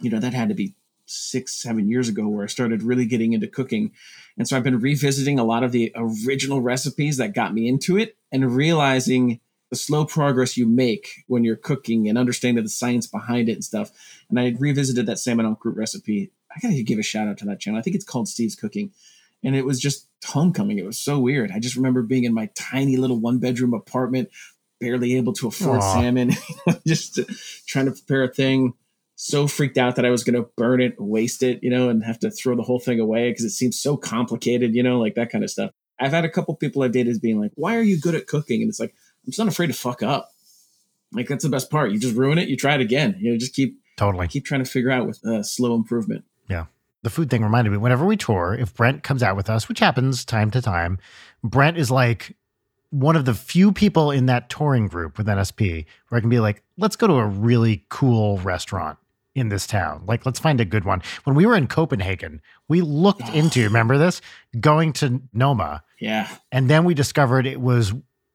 You know, that had to be six, seven years ago where I started really getting into cooking. And so I've been revisiting a lot of the original recipes that got me into it and realizing the slow progress you make when you're cooking and understanding the science behind it and stuff. And I revisited that salmon en croûte recipe. I gotta give a shout out to that channel. I think it's called Steve's Cooking. And it was just homecoming. It was so weird. I just remember being in my tiny little one bedroom apartment, barely able to afford Aw. salmon, just trying to prepare a thing. So freaked out that I was going to burn it, waste it, you know, and have to throw the whole thing away because it seems so complicated, you know, like that kind of stuff. I've had a couple people I've dated being like, "Why are you good at cooking?" And it's like, I'm just not afraid to fuck up. Like that's the best part. You just ruin it, you try it again. You know, just keep Totally. keep trying to figure out with uh, slow improvement. Yeah. The food thing reminded me whenever we tour, if Brent comes out with us, which happens time to time, Brent is like one of the few people in that touring group with NSP where I can be like, let's go to a really cool restaurant in this town. Like, let's find a good one. When we were in Copenhagen, we looked into, remember this, going to Noma, Yeah, and then we discovered it was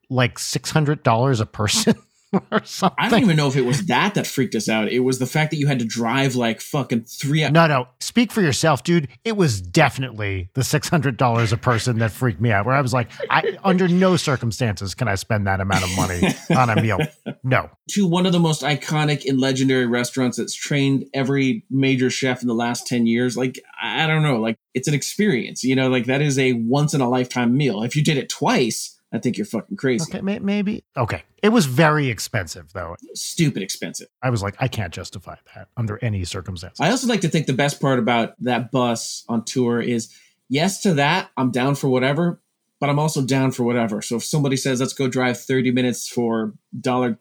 like $600 a person or something. I don't even know if it was that that freaked us out. It was the fact that you had to drive like fucking three. No, no. Speak for yourself, dude. It was definitely the six hundred dollars a person that freaked me out. Where I was like, I under no circumstances can I spend that amount of money on a meal. No. to one of the most iconic and legendary restaurants that's trained every major chef in the last 10 years. Like, I I don't know, like it's an experience, you know, like that is a once in a lifetime meal. If you did it twice, I think you're fucking crazy. Okay, may- maybe. Okay. It was very expensive though. Stupid expensive. I was like, I can't justify that under any circumstance. I also like to think the best part about that bus on tour is yes to that, I'm down for whatever, but I'm also down for whatever. So if somebody says, let's go drive 30 minutes for $1.50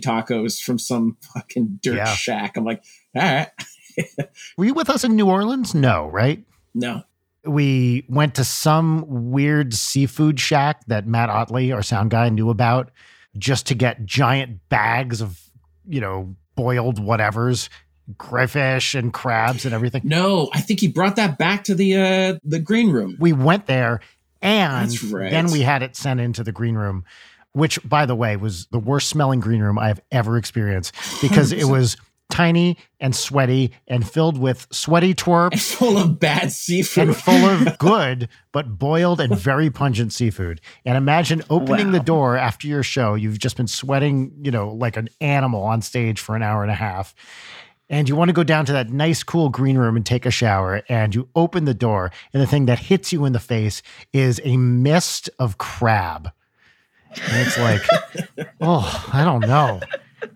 tacos from some fucking dirt Yeah. shack, I'm like, all right. Were you with us in New Orleans? No, right? No. We went to some weird seafood shack that Matt Otley, our sound guy, knew about just to get giant bags of, you know, boiled whatevers, crayfish and crabs and everything. No, I think he brought that back to the uh the green room. We went there and right. then we had it sent into the green room, which, by the way, was the worst smelling green room I've ever experienced because it was tiny and sweaty and filled with sweaty twerp And full of bad seafood. and full of good but boiled and very pungent seafood. And imagine opening the door after your show. You've just been sweating, you know, like an animal on stage for an hour and a half. And you want to go down to that nice, cool green room and take a shower. And you open the door, and the thing that hits you in the face is a mist of crab. And it's like, oh, I don't know.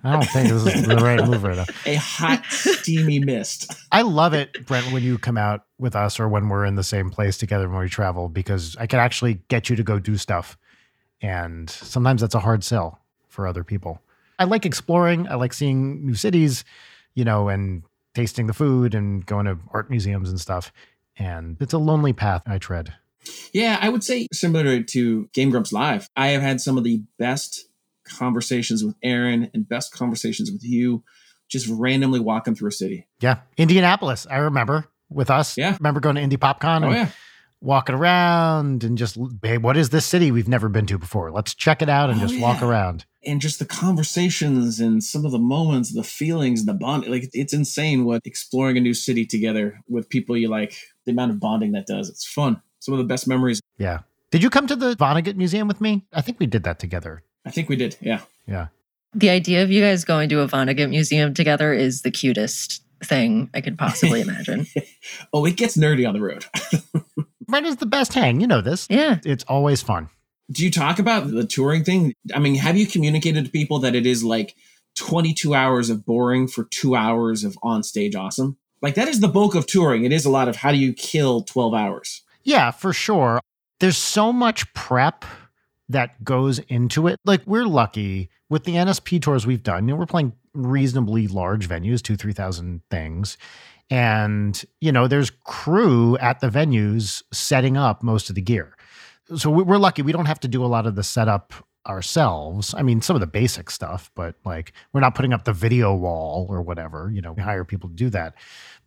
I don't think this is the right move right now. a hot, steamy mist. I love it, Brent, when you come out with us or when we're in the same place together when we travel, because I can actually get you to go do stuff. And sometimes that's a hard sell for other people. I like exploring. I like seeing new cities, you know, and tasting the food and going to art museums and stuff. And it's a lonely path I tread. Yeah, I would say similar to Game Grumps Live. I have had some of the best conversations with Arin and best conversations with you, just randomly walking through a city. Yeah. Indianapolis, I remember with us. Yeah. Remember going to Indy PopCon Oh and yeah, walking around and just, hey, what is this city we've never been to before? Let's check it out and Oh, just walk around. and just the conversations and some of the moments, the feelings, the bond. Like it's insane what exploring a new city together with people you like. The amount of bonding that does. It's fun. Some of the best memories. Yeah. Did you come to the Vonnegut Museum with me? I think we did that together. I think we did. Yeah. Yeah. The idea of you guys going to a Vonnegut museum together is the cutest thing I could possibly imagine. Oh, it gets nerdy on the road. Brent is the best hang. You know this. yeah. It's always fun. Do you talk about the touring thing? I mean, have you communicated to people that it is like 22 hours of boring for two hours of on stage awesome? Like that is the bulk of touring. It is a lot of how do you kill 12 hours? Yeah, for sure. There's so much prep that goes into it. Like we're lucky with the NSP tours we've done. You know, we're playing reasonably large venues, two, three thousand things. And, you know, there's crew at the venues setting up most of the gear. So we- we're lucky. We don't have to do a lot of the setup ourselves. I mean, some of the basic stuff, but like we're not putting up the video wall or whatever. You know, we hire people to do that.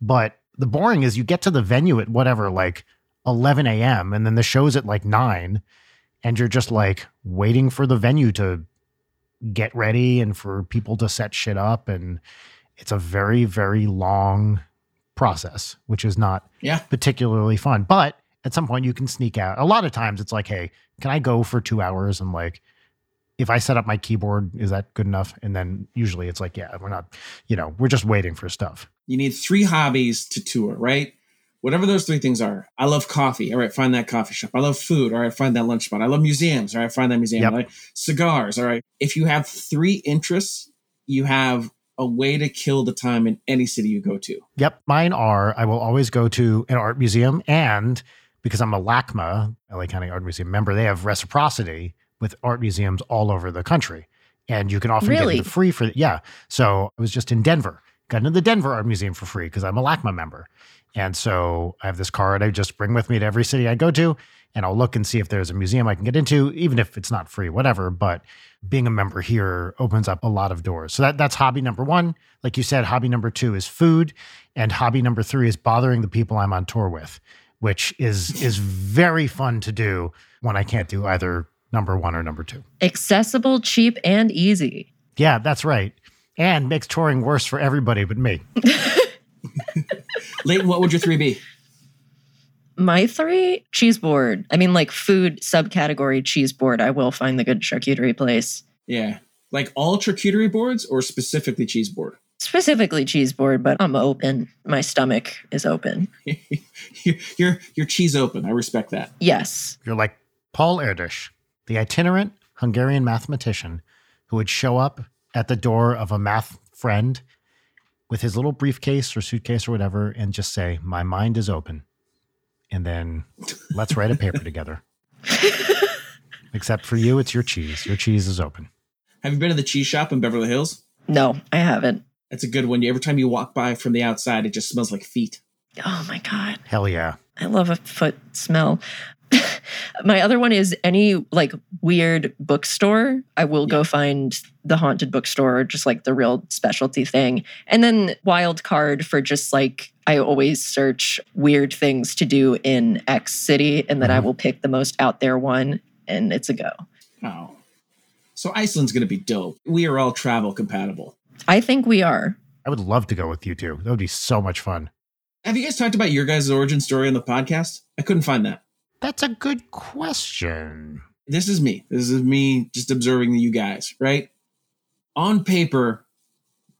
But the boring is you get to the venue at whatever, like 11 a.m. and then the show's at like 9 and you're just like waiting for the venue to get ready and for people to set shit up and it's a very very long process which is not Yeah. particularly fun. But at some point you can sneak out. A lot of times it's like hey can i go for two hours? And like if i set up my keyboard is that good enough? And then usually it's like yeah we're not you know we're just waiting for stuff. You need three hobbies to tour, right? Whatever those three things are. I love coffee. All right, find that coffee shop. I love food. All right, find that lunch spot. I love museums. All right, find that museum. Yep. All right, cigars. All right. If you have three interests, you have a way to kill the time in any city you go to. Yep, mine are. I will always go to an art museum, and because I'm a LACMA, LA County Art Museum member, they have reciprocity with art museums all over the country, and you can often Really? get into free for yeah. So I was just in Denver, got into the Denver Art Museum for free because I'm a LACMA member, and so I have this card I just bring with me to every city I go to, and I'll look and see if there's a museum I can get into, even if it's not free, whatever. But being a member here opens up a lot of doors. So that that's hobby number one. Like you said, hobby number two is food, and hobby number three is bothering the people I'm on tour with, which is is very fun to do when I can't do either number one or number two. Accessible, cheap, and easy. Yeah, that's right. And makes touring worse for everybody but me. Leighton, what would your three be? My three cheese board. I mean, like food subcategory cheese board. I will find the good charcuterie place. Yeah. Like all charcuterie boards or specifically cheese board? Specifically cheese board, but I'm open. My stomach is open. you're, you're, you're cheese open. I respect that. Yes. You're like Paul Erdős, the itinerant Hungarian mathematician who would show up at the door of a math friend with his little briefcase or suitcase or whatever and just say, My mind is open. And then let's write a paper together. Except for you, it's your cheese. Your cheese is open. Have you been to the cheese shop in Beverly Hills? No, I haven't. That's a good one. Every time you walk by from the outside, it just smells like feet. Oh my God. Hell yeah. I love a foot smell. My other one is any like weird bookstore. I will go find the haunted bookstore or just like the real specialty thing. And then wild card for just like I always search weird things to do in X city and then I Mhm. will pick the most out there one and it's a go. Oh. So Iceland's going to be dope. We are all travel compatible. I think we are. I would love to go with you two. That would be so much fun. Have you guys talked about your guys' origin story on the podcast? I couldn't find that. That's a good question. This is me. This is me just observing you guys, right? On paper,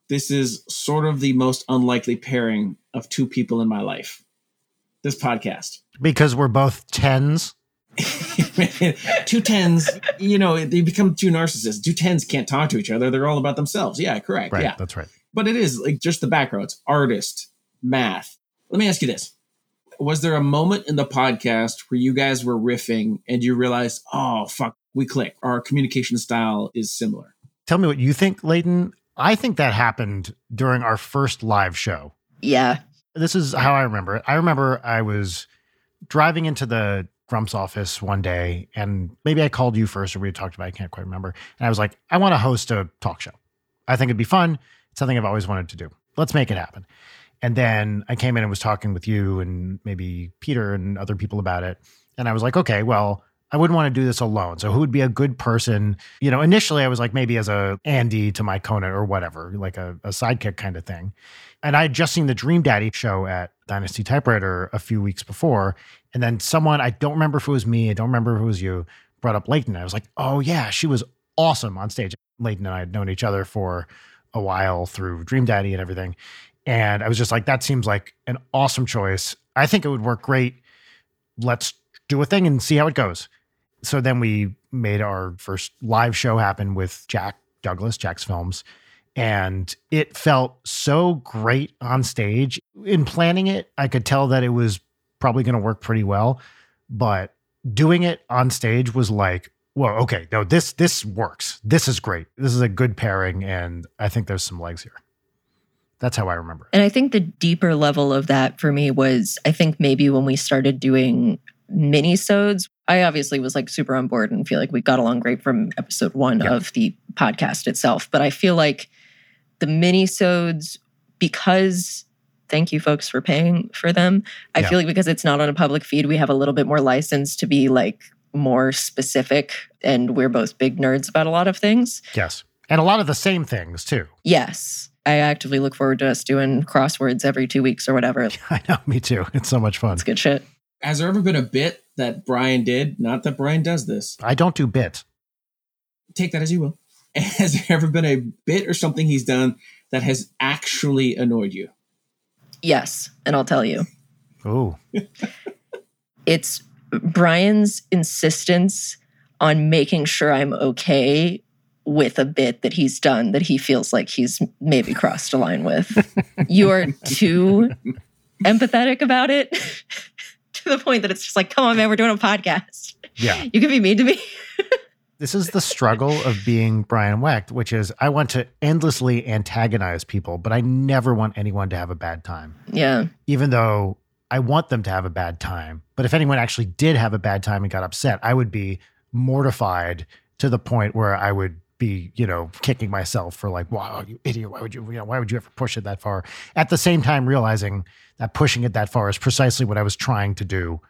this is sort of the most unlikely pairing of two people in my life. This podcast. Because we're both tens. two tens, you know, they become two narcissists. Two tens can't talk to each other. They're all about themselves. Yeah, correct. Right. Yeah. That's right. But it is like just the background. It's artist, math. Let me ask you this. Was there a moment in the podcast where you guys were riffing and you realized, oh, fuck, we click? Our communication style is similar. Tell me what you think, Leighton. I think that happened during our first live show. Yeah. This is how I remember it. I remember I was driving into the Grump's office one day, and maybe I called you first, or we had talked about. It, I can't quite remember. And I was like, I want to host a talk show. I think it'd be fun. It's something I've always wanted to do. Let's make it happen. And then I came in and was talking with you and maybe Peter and other people about it. And I was like, okay, well, I wouldn't want to do this alone. So who would be a good person? You know, initially I was like maybe as a Andy to my Conan or whatever, like a, a sidekick kind of thing. And I had just seen the Dream Daddy show at Dynasty Typewriter a few weeks before. And then someone, I don't remember if it was me, I don't remember if it was you, brought up Leighton. I was like, oh yeah, she was awesome on stage. Leighton and I had known each other for a while through Dream Daddy and everything. And I was just like, that seems like an awesome choice. I think it would work great. Let's do a thing and see how it goes. So then we made our first live show happen with Jack Douglas, Jack's Films. And it felt so great on stage. In planning it, I could tell that it was probably going to work pretty well. But doing it on stage was like, whoa, okay, no, this this works. This is great. This is a good pairing, and I think there's some legs here. That's how I remember it. And I think the deeper level of that for me was I think maybe when we started doing mini-sodes, I obviously was like super on board and feel like we got along great from episode one Yeah. of the podcast itself. But I feel like the mini-sodes, because Thank you, folks, for paying for them. I Yeah. feel like because it's not on a public feed, we have a little bit more license to be like more specific. And we're both big nerds about a lot of things. Yes. And a lot of the same things too. Yes. I actively look forward to us doing crosswords every two weeks or whatever. I know, me too. It's so much fun. It's good shit. Has there ever been a bit that Brian did? Not that Brian does this. I don't do bit. Take that as you will. Has there ever been a bit or something he's done that has actually annoyed you? Yes. And I'll tell you. Oh. it's Brian's insistence on making sure I'm okay with a bit that he's done that he feels like he's maybe crossed a line with. you are too empathetic about it to the point that it's just like, come on, man, we're doing a podcast. Yeah. You can be mean to me. This is the struggle of being Brian Wecht, which is I want to endlessly antagonize people, but I never want anyone to have a bad time. Yeah. even though I want them to have a bad time. But if anyone actually did have a bad time and got upset, I would be mortified to the point where I would be, you know, kicking myself for like, wow, you idiot. Why would you, you know, why would you ever push it that far? At the same time, realizing that pushing it that far is precisely what I was trying to do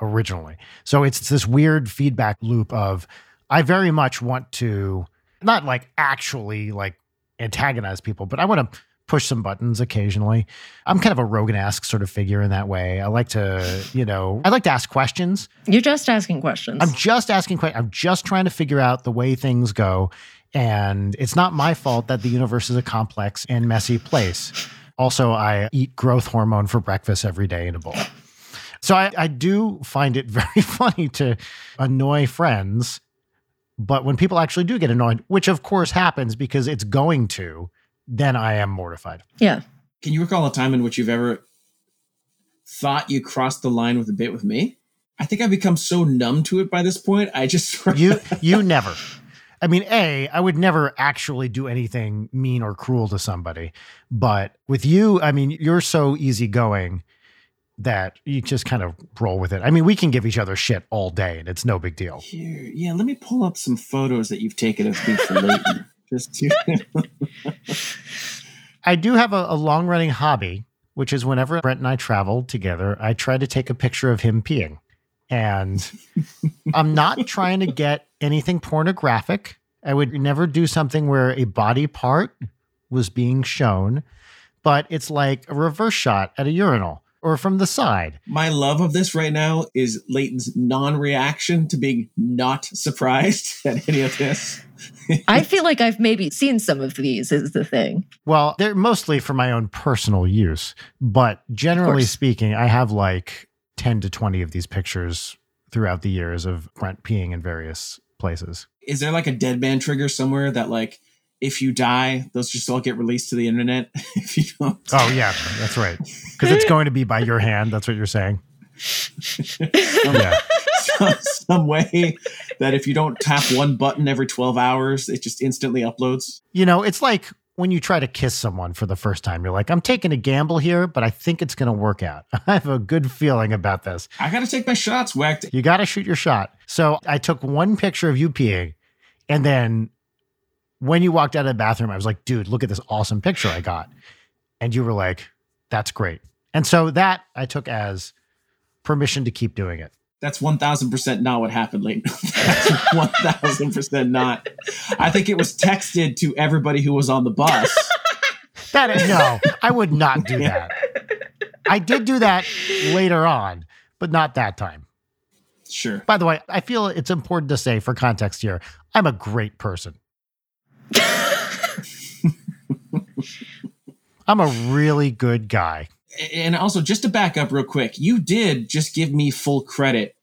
originally. So it's this weird feedback loop of I very much want to not like actually like antagonize people, but I want to push some buttons occasionally. I'm kind of a Rogan-esque sort of figure in that way. I like to, you know, I like to ask questions. You're just asking questions. I'm just asking questions. I'm just trying to figure out the way things go. And it's not my fault that the universe is a complex and messy place. Also, I eat growth hormone for breakfast every day in a bowl. So I, I do find it very funny to annoy friends. But when people actually do get annoyed, which of course happens because it's going to, then I am mortified. yeah. Can you recall a time in which you've ever thought you crossed the line with a bit with me? I think I've become so numb to it by this point. I just You you never. I mean, A, I would never actually do anything mean or cruel to somebody. But with you, I mean, you're so easygoing that you just kind of roll with it. I mean, we can give each other shit all day and it's no big deal. Here, yeah. Let me pull up some photos that you've taken of me for Leighton. Just to, I do have a, a long running hobby, which is whenever Brent and I travel together, I try to take a picture of him peeing. And I'm not trying to get anything pornographic. I would never do something where a body part was being shown, but it's like a reverse shot at a urinal or from the side. my love of this right now is Leighton's non-reaction to being not surprised at any of this. I feel like I've maybe seen some of these, is the thing. Well, they're mostly for my own personal use, but generally speaking, I have like 10 to 20 of these pictures throughout the years of Brent peeing in various places. Is there like a dead man trigger somewhere that like if you die, those just all get released to the internet? if you don't, Oh, yeah, that's right. Because it's going to be by your hand. That's what you're saying. Yeah. some, some way that if you don't tap one button every 12 hours, it just instantly uploads. You know, it's like when you try to kiss someone for the first time, you're like, I'm taking a gamble here, but I think it's going to work out. I have a good feeling about this. I gotta take my shots, Wecht. You got to shoot your shot. So I took one picture of you peeing. And then when you walked out of the bathroom, I was like, dude, look at this awesome picture I got. And you were like, that's great. And so that I took as permission to keep doing it. That's 1000% not what happened, Leighton. That's 1000% not. I think it was texted to everybody who was on the bus. That is, no, I would not do that. I did do that later on, but not that time. Sure. By the way, I feel it's important to say for context here, I'm a great person. I'm a really good guy. And also, just to back up real quick, you did just give me full credit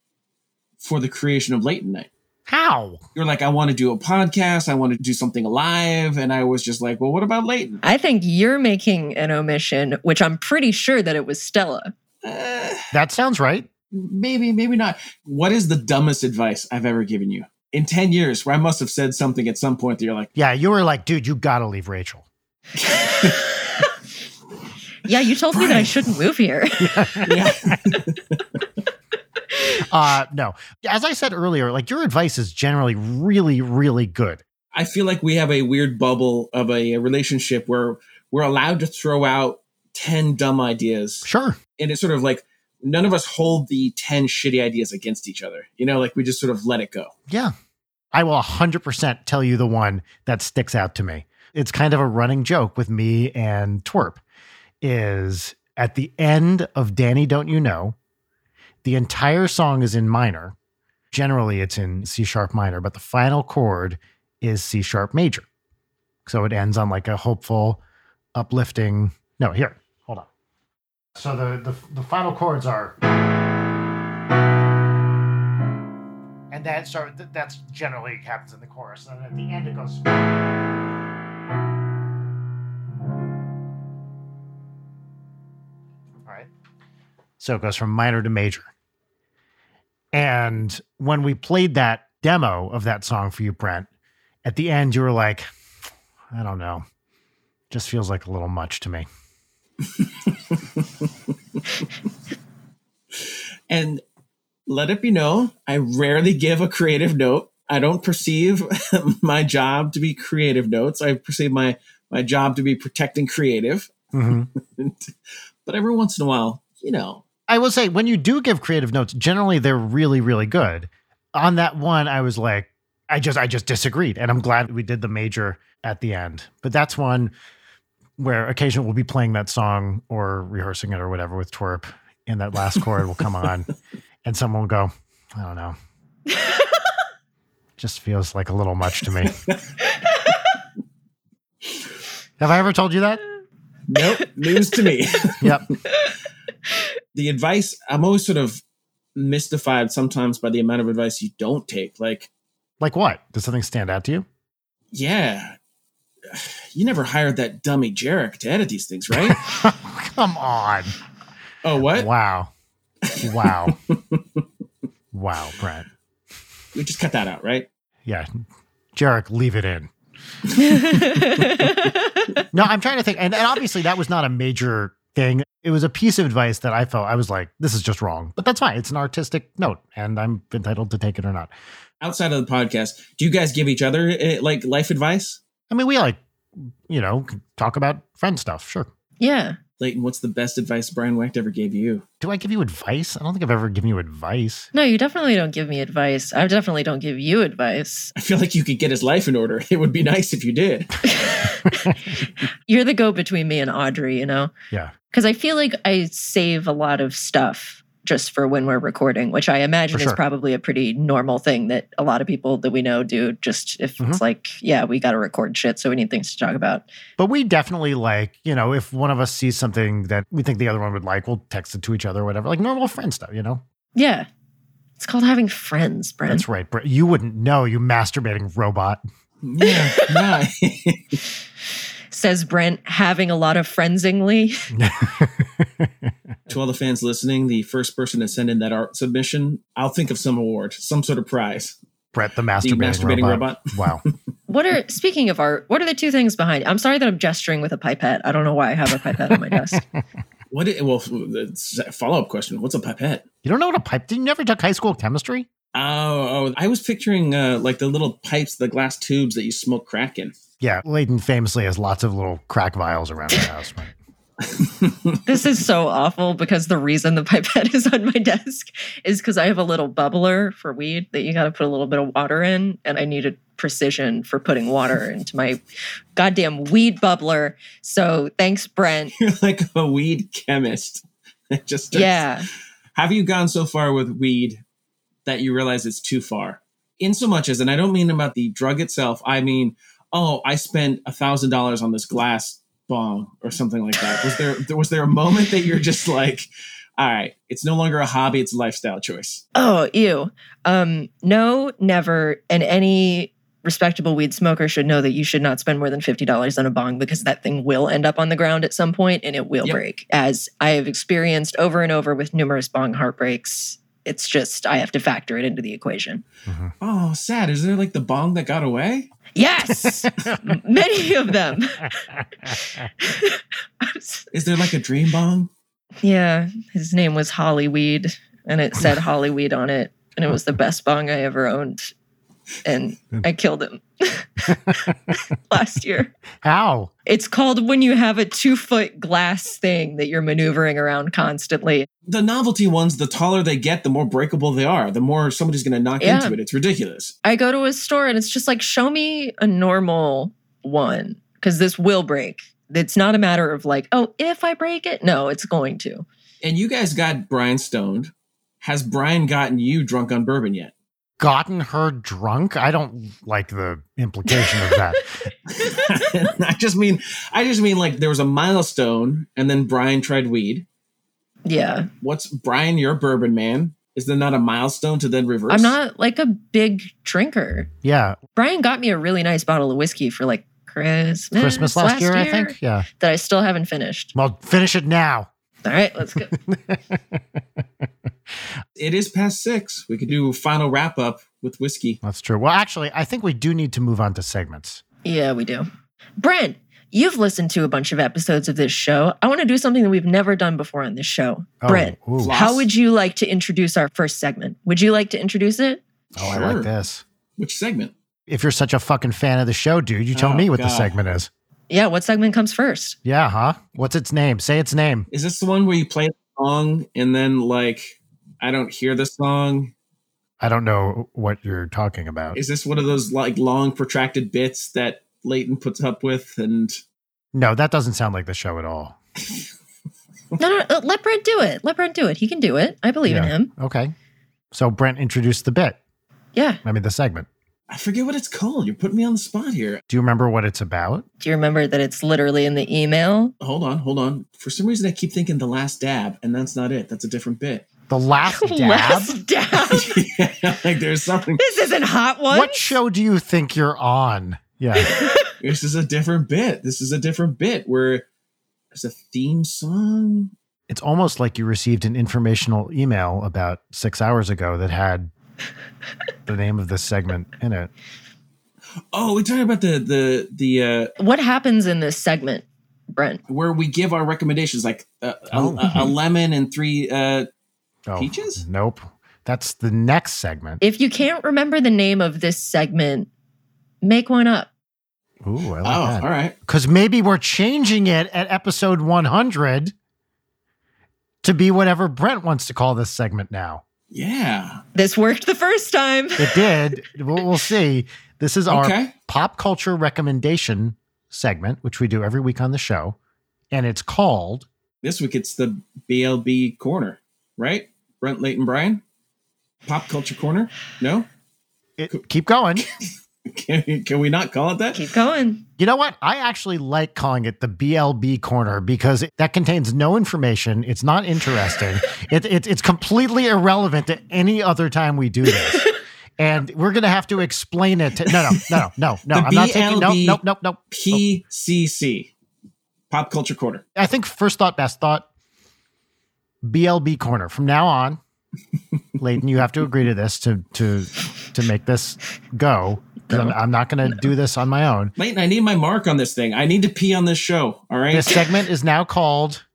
for the creation of Leighton Night. How? You're like, I want to do a podcast, I want to do something live. And I was just like, well, what about Leighton? I think you're making an omission, which I'm pretty sure that it was Stella. Uh, That sounds right. maybe, maybe not. What is the dumbest advice I've ever given you? In 10 years, where I must have said something at some point that you're like, Yeah, you were like, dude, you gotta leave Rachel. Yeah, you told me that I shouldn't move here. yeah. Uh no. As I said earlier, like your advice is generally really, really good. I feel like we have a weird bubble of a, a relationship where we're allowed to throw out 10 dumb ideas. Sure. And it's sort of like none of us hold the 10 shitty ideas against each other. You know, like we just sort of let it go. Yeah. I will 100% tell you the one that sticks out to me. It's kind of a running joke with me and Twerp is at the end of Danny Don't You Know, the entire song is in minor. Generally, it's in C sharp minor, but the final chord is C sharp major. So it ends on like a hopeful, uplifting. No, here, hold on. So the the, the final chords are. And that so that's generally happens in the chorus. And at the end it goes. So it goes from minor to major. And when we played that demo of that song for you, Brent, at the end you were like, I don't know. Just feels like a little much to me. And let it be known, I rarely give a creative note. I don't perceive my job to be creative notes. I perceive my my job to be protecting creative. Mhm. but every once in a while, you know, I will say when you do give creative notes, generally they're really, really good. On that one, I was like, I just I just disagreed. And I'm glad we did the major at the end. But that's one where occasionally we'll be playing that song or rehearsing it or whatever with twerp, and that last chord will come on and someone will go, I don't know. just feels like a little much to me. Have I ever told you that? nope, news to me. Yep. The advice, I'm always sort of mystified sometimes by the amount of advice you don't take. Like, Like what? Does something stand out to you? yeah, you never hired that dummy Jarek to edit these things, right? Come on. oh, what? Wow. Wow. wow, Brent. We just cut that out, right? Yeah. Jarek, leave it in. No, I'm trying to think. And, and obviously, that was not a major thing. It was a piece of advice that I felt I was like, this is just wrong. But that's fine. It's an artistic note, and I'm entitled to take it or not. Outside of the podcast, do you guys give each other uh, like life advice? I mean, we like, you know, talk about friend stuff. Sure. yeah. Leighton, what's the best advice Brian Wecht ever gave you? Do I give you advice? I don't think I've ever given you advice. No, you definitely don't give me advice. I definitely don't give you advice. I feel like you could get his life in order. It would be nice if you did. You're the go between me and Audrey, you know? Yeah. Because I feel like I save a lot of stuff just for when we're recording, which I imagine For is probably a pretty normal thing that a lot of people that we know do. Just if Mhm. it's like, yeah, we got to record shit, so we need things to talk about. But we definitely like, you know, if one of us sees something that we think the other one would like, we'll text it to each other or whatever, like normal friend stuff, you know? Yeah. It's called having friends, Brent. That's right. Brent. You wouldn't know, you masturbating robot. Yeah, yeah. Says Brent, having a lot of friendsingly. to all the fans listening, the first person to send in that art submission, I'll think of some award, some sort of prize. Brett, the masturbating, masturbating robot. Wow. What are speaking of art? What are the two things behind? I'm sorry that I'm gesturing with a pipette. I don't know why I have a pipette on my desk. What? i- well, follow up question. What's a pipette? You don't know what a pipe? Did you never took high school chemistry? Oh, oh, I was picturing uh, like the little pipes, the glass tubes that you smoke crack in. Yeah, Leighton famously has lots of little crack vials around the house. Right? this is so awful because the reason the pipette is on my desk is because I have a little bubbler for weed that you got to put a little bit of water in, and I needed precision for putting water into my goddamn weed bubbler. So thanks, Brent. You're like a weed chemist. It just starts- Yeah. Have you gone so far with weed that you realize it's too far? In so much as, and I don't mean about the drug itself. I mean, oh, I spent a thousand dollars on this glass bong or something like that. Was there was there a moment that you're just like, all right, it's no longer a hobby; it's a lifestyle choice. Oh, ew. Um, no, never. And any respectable weed smoker should know that you should not spend more than $50 on a bong because that thing will end up on the ground at some point and it will Yep. break. As I have experienced over and over with numerous bong heartbreaks, it's just, I have to factor it into the equation. Mm-hmm. Oh, sad. Is there like the bong that got away? Yes, many of them. Is there like a dream bong? yeah, his name was Hollyweed and it said Hollyweed on it. And it was the best bong I ever owned. And I killed him last year. How? It's called when you have a two foot glass thing that you're maneuvering around constantly. The novelty ones, the taller they get, the more breakable they are. The more somebody's going to knock Yeah. into it. It's ridiculous. I go to a store and it's just like, show me a normal one because this will break. It's not a matter of like, oh, if I break it. No, it's going to. And you guys got Brian stoned. Has Brian gotten you drunk on bourbon yet? Gotten her drunk? I don't like the implication of that. I just mean, I just mean like there was a milestone, and then Brian tried weed. Yeah. What's Brian? Your bourbon man. Is there not a milestone to then reverse? I'm not like a big drinker. Yeah. Brian got me a really nice bottle of whiskey for like Christmas, Christmas last, year, I think. Yeah. that I still haven't finished. Well, finish it now. All right, let's go. It is past six. We could do a final wrap up with whiskey. That's true. Well, actually, I think we do need to move on to segments. yeah, we do. Brent, you've listened to a bunch of episodes of this show. I want to do something that we've never done before on this show. Oh, Brent, ooh. How would you like to introduce our first segment? Would you like to introduce it? Oh, I like this. Which segment? If you're such a fucking fan of the show, dude, you tell Oh, me what the segment is. Yeah, what segment comes first? Yeah, huh? What's its name? Say its name. Is this the one where you play the song and then like I don't hear the song? I don't know what you're talking about. Is this one of those like long protracted bits that Leighton puts up with? And No, that doesn't sound like the show at all. No, no, uh, let Brent do it. Let Brent do it. He can do it. I believe in him. Okay. So Brent introduced the bit. Yeah. I mean, the segment. I forget what it's called. You're putting me on the spot here. Do you remember what it's about? Do you remember that it's literally in the email? Hold on, hold on. For some reason, I keep thinking the last dab, and that's not it. That's a different bit. The last dab? Last dab. like there's something. this isn't hot one. What show do you think you're on? Yeah. This is a different bit. This is a different bit where there's a theme song. it's almost like you received an informational email about six hours ago that had the name of this segment in it. Oh, we're talking about the the the uh What happens in this segment, Brent? where we give our recommendations, like uh, a, Oh. a, a lemon and three. uh Oh, Peaches? Nope. That's the next segment. If you can't remember the name of this segment, make one up. Ooh, I like Oh, that. all right. Because maybe we're changing it at episode 100 to be whatever Brent wants to call this segment now. Yeah. This worked the first time. It did. we'll, we'll see. This is our Okay. pop culture recommendation segment, which we do every week on the show. And it's called This week it's the BLB corner, right? Brent Leighton Brian? pop culture corner. No, it, Keep Going. can, can we not call it that? Keep going. You know what? I actually like calling it the BLB corner because it, that contains no information. It's not interesting. it, it, it's completely irrelevant to any other time we do this. And we're going to have to explain it. To, no, no, no, no, no. The I'm not taking. Nope, BLB nope, nope, nope. PCC, pop culture corner. I think first thought, best thought. BLB corner from now on. Leighton, you have to agree to this to to to make this go. I'm, I'm not going to do this on my own. Leighton, I need my mark on this thing. I need to pee on this show. All right. This segment is now called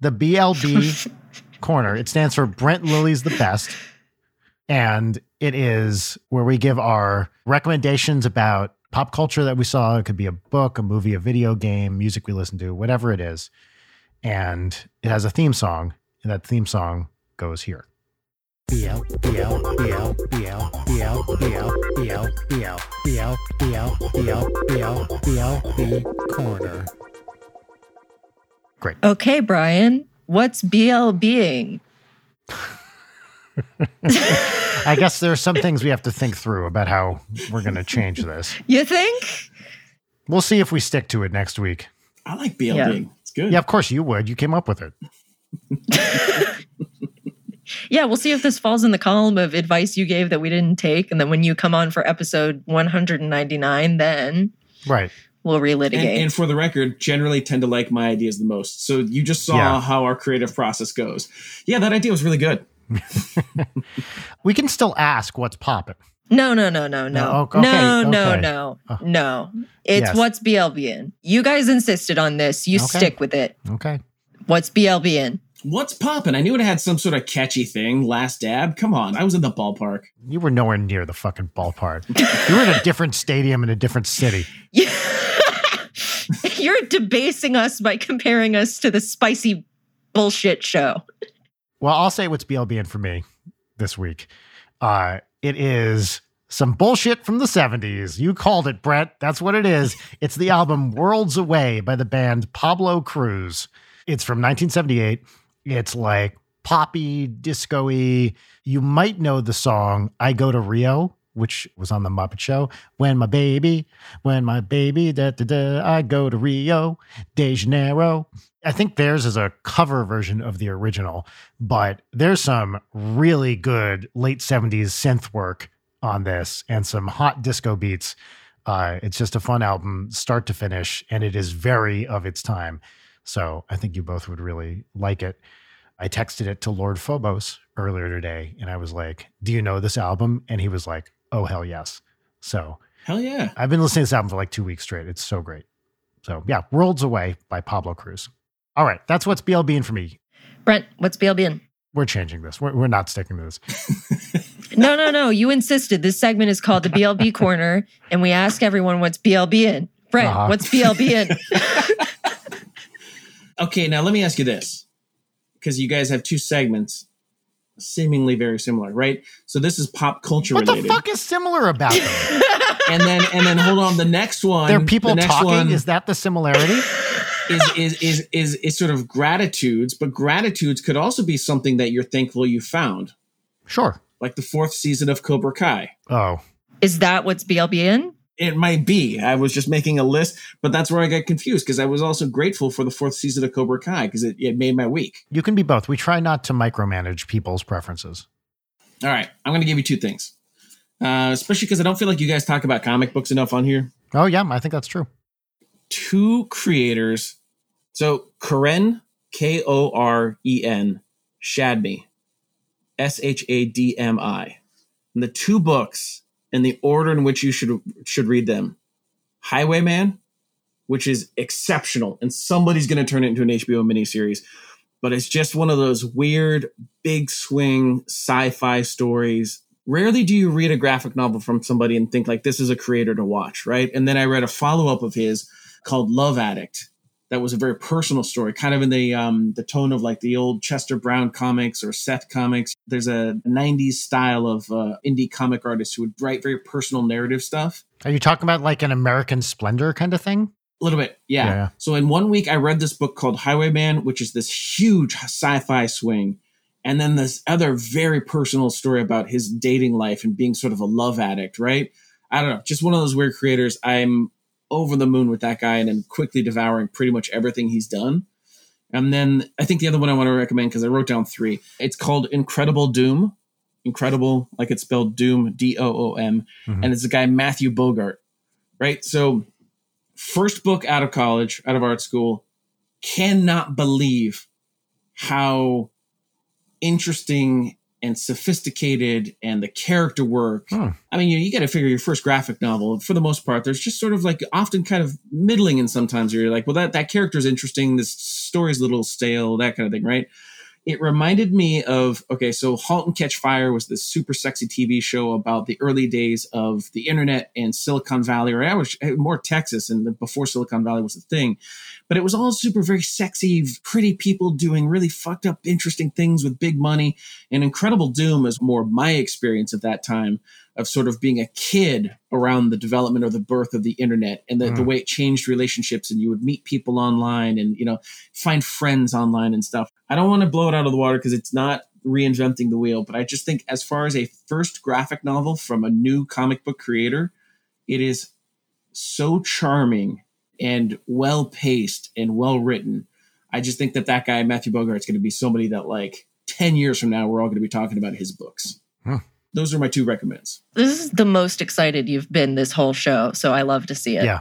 the BLB Corner. It stands for Brent Lilly's the Best. And it is where we give our recommendations about pop culture that we saw. It could be a book, a movie, a video game, music we listen to, whatever it is. And it has a theme song. And that theme song goes here corner. Great. Okay, Brian, what's BL being? I guess there are some things we have to think through about how we're going to change this. You think? We'll see if we stick to it next week. I like BLBing. Yeah. It's good. Yeah, of course you would. You came up with it. Yeah, we'll see if this falls in the column of advice you gave that we didn't take. And then when you come on for episode 199, then Right. we'll relitigate. and for the record, generally tend to like my ideas the most. So you just saw Yeah. how our creative process goes. Yeah, that idea was really good. We can still ask what's popping. no, no, no, no, no. No, okay, no, no, okay. no, uh. no. It's Yes. what's BLB in. You guys insisted on this. You Okay. stick with it. Okay. What's BLB in? What's poppin'? I knew it had some sort of catchy thing. Last dab. Come on, I was in the ballpark. You were nowhere near the fucking ballpark. you were in a different stadium in a different city. Yeah. You're debasing us by comparing us to the spicy bullshit show. Well, I'll say what's BLBN for me this week. Uh, it is some bullshit from the 70s. You called it, Brett. That's what it is. It's the album Worlds Away by the band Pablo Cruise. It's from 1978. It's like poppy, disco. You might know the song I Go to Rio, which was on the Muppet Show. When my baby, when my baby, da da da, I go to Rio de Janeiro. I think theirs is a cover version of the original, but there's some really good late 70s synth work on this and some hot disco beats. Uh, it's just a fun album, start to finish, and it is very of its time. So I think you both would really like it. I texted it to Lord Phobos earlier today, and I was like, Do you know this album? And he was like, Oh, hell yes. So Hell yeah. I've been listening to this album for like two weeks straight. It's so great. So yeah, Worlds Away by Pablo Cruise. All right, that's what's BLBing for me. Brent, what's BLBN? We're changing this. We're, we're not sticking to this. No, no, no. You insisted. This segment is called the BLB Corner, and we ask everyone what's BLBN. Brent, Uh-huh. what's BLBN? Okay, now let me ask you this. Because you guys have two segments seemingly very similar, right? So this is pop culture What the fuck is similar about them? and then and then hold on, the next one They're people the next talking. one Is that the similarity? is, is is is is sort of gratitudes, but gratitudes could also be something that you're thankful you found. Sure. Like the fourth season of Cobra Kai. Oh, is that what's BLBN? It might be. I was just making a list, but that's where I got confused because I was also grateful for the fourth season of Cobra Kai because it, it made my week. you can be both. We try not to micromanage people's preferences. All right, I'm going to give you two things, uh, especially because I don't feel like you guys talk about comic books enough on here. Oh yeah, I think that's true. Two creators. So Koren, K O R E N, Shadmi, S H A D M I. And the two books in the order in which you should should read them. Highwayman, which is exceptional, and somebody's going to turn it into an HBO miniseries. But it's just one of those weird, big swing sci-fi stories. Rarely do you read a graphic novel from somebody and think like this is a creator to watch, right? And then I read a follow-up of his called Love Addict. That was a very personal story, kind of in the um, the tone of like the old Chester Brown comics or Seth comics. There's a '90s style of uh, indie comic artists who would write very personal narrative stuff. Are you talking about like an American Splendor kind of thing? A little bit, yeah. Yeah. So in one week, I read this book called Highwayman, which is this huge sci-fi swing, and then this other very personal story about his dating life and being sort of a love addict. Right? I don't know, just one of those weird creators. I'm over the moon with that guy, and I'm quickly devouring pretty much everything he's done. And then I think the other one I want to recommend because I wrote down three. It's called Incredible Doom. Incredible, like it's spelled Doom, D O O M, Mhm. and it's a guy Matthew Bogart. Right? So first book out of college, out of art school, cannot believe how interesting and sophisticated and the character work. Hmm. I mean, you, you got to figure your first graphic novel, for the most part, there's just sort of like often kind of middling and sometimes where you're like, well, that, that character is interesting. This story's a little stale, that kind of thing, right? It reminded me of okay, so *Halt and Catch Fire* was this super sexy TV show about the early days of the internet and Silicon Valley, or I was more Texas, and before Silicon Valley was a thing. But it was all super, very sexy, pretty people doing really fucked up, interesting things with big money. And *Incredible Doom* is more my experience at that time of sort of being a kid around the development or the birth of the internet and the, the Mm. way it changed relationships and you would meet people online and you know find friends online and stuff i don't want to blow it out of the water because it's not reinventing the wheel but i just think as far as a first graphic novel from a new comic book creator it is so charming and well paced and well written i just think that that guy matthew bogart's going to be somebody that like 10 years from now we're all going to be talking about his books Hmm. Those are my two recommends This is the most excited you've been this whole show, so I love to see it. Yeah.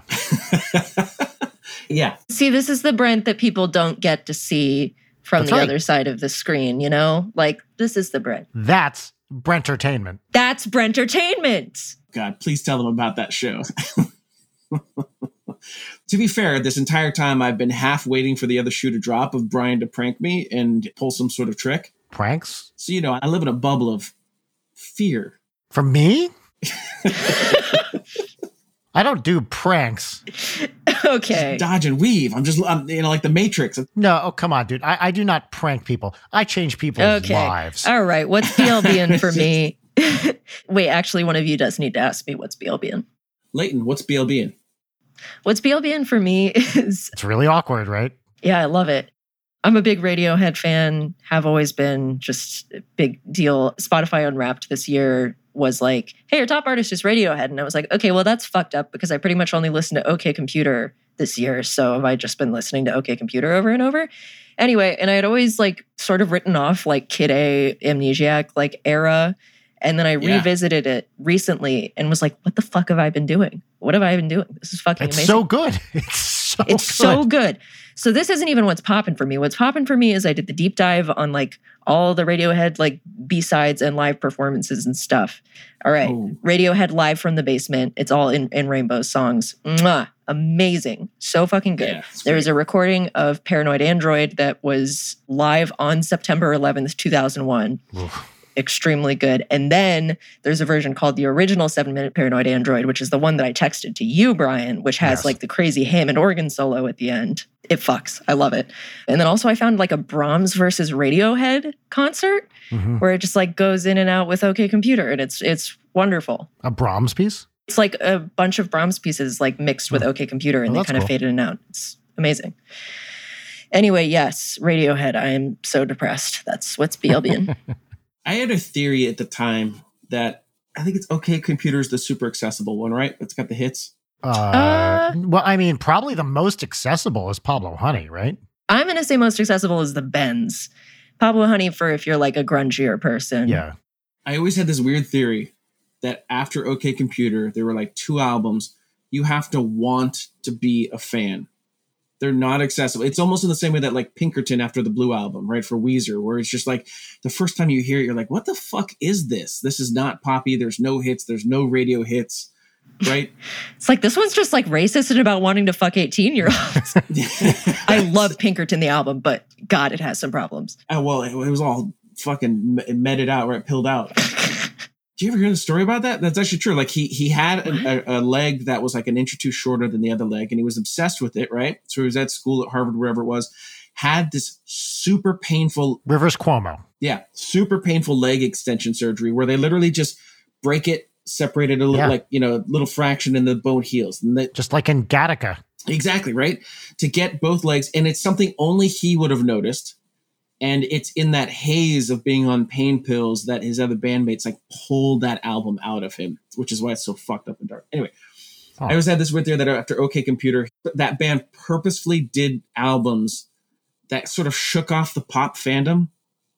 yeah See, this is the Brent that people don't get to see from That's the right. other side of the screen, you know? Like, this is the Brent. That's Brentertainment. That's Brentertainment. God, please tell them about that show. To be fair, this entire time I've been half waiting for the other shoe to drop of Brian to prank me and pull some sort of trick. Pranks? So, you know, I live in a bubble of fear. From me? I don't do pranks. okay. Dodge and weave. I'm just, I'm, you know, like the Matrix. No, oh, come on, dude. I, I do not prank people. I change people's Okay. lives. All right. What's BLBN for me? Wait, actually, one of you does need to ask me what's BLBN. Leighton, what's BLB in? What's BLBN for me is It's really awkward, right? Yeah, I love it. I'm a big Radiohead fan, have always been, just a big deal. Spotify Unwrapped this year was like, hey, your top artist is Radiohead. And I was like, okay, well, that's fucked up because I pretty much only listened to OK Computer this year. So have I just been listening to OK Computer over and over? Anyway, and I had always like sort of written off like Kid A, Amnesiac, like era. And then I Yeah. revisited it recently and was like, what the fuck have I been doing? What have I been doing? This is fucking amazing. It's amazing. so good. It's so It's good. so good. So this isn't even what's popping for me. What's popping for me is I did the deep dive on like all the Radiohead like B-sides and live performances and stuff. All right. Oh. Radiohead live from the basement. It's all in, in Rainbow songs. Mwah. Amazing. So fucking good. Yeah, There was a recording of Paranoid Android that was live on September 11th, 2001 Oof. Extremely good. And then there's a version called the original seven minute Paranoid Android, which is the one that I texted to you, Brian, which has Yes. like the crazy Hammond organ solo at the end. It fucks. I love it. And then also I found like a Brahms versus Radiohead concert Mhm. where it just like goes in and out with OK Computer, and it's it's wonderful. A Brahms piece? It's like a bunch of Brahms pieces like mixed with OK Computer, and Oh, they kind of cool. fade in and out. It's amazing. Anyway, yes, Radiohead. I am so depressed. That's what's BLBN. I had a theory at the time that I think it's okay. Computer is the super accessible one, right? It's got the hits. Uh, Uh, well, I mean, probably the most accessible is Pablo Honey, right? I'm going to say most accessible is the Bends. Pablo Honey for if you're like a grungier person. Yeah. I always had this weird theory that after OK Computer, there were like two albums. You have to want to be a fan. They're not accessible. It's almost in the same way that like Pinkerton after the Blue album, right? For Weezer, where it's just like the first time you hear it, you're like, what the fuck is this? This is not poppy. There's no hits. There's no radio hits, right? It's like this one's just like racist and about wanting to fuck 18 year olds. I love Pinkerton, the album, but God, it has some problems. Oh, well, it, it was all fucking me- meted out, right? Pilled out. Do you ever hear the story about that? That's actually true. Like he he had a, a, a leg that was like an inch or two shorter than the other leg, and he was obsessed with it. Right. So he was at school at Harvard, wherever it was. Had this super painful, Rivers Cuomo. yeah, super painful leg extension surgery where they literally just break it, separate it a little, Yeah. like you know, a little fraction, and the bone heals. And that Just like in Gattaca. Exactly, right? To get both legs. And it's something only he would have noticed. And it's in that haze of being on pain pills that his other bandmates like pulled that album out of him, which is why it's so fucked up and dark. Anyway, Huh. I always had this weird theory that after OK Computer, that band purposefully did albums that sort of shook off the pop fandom,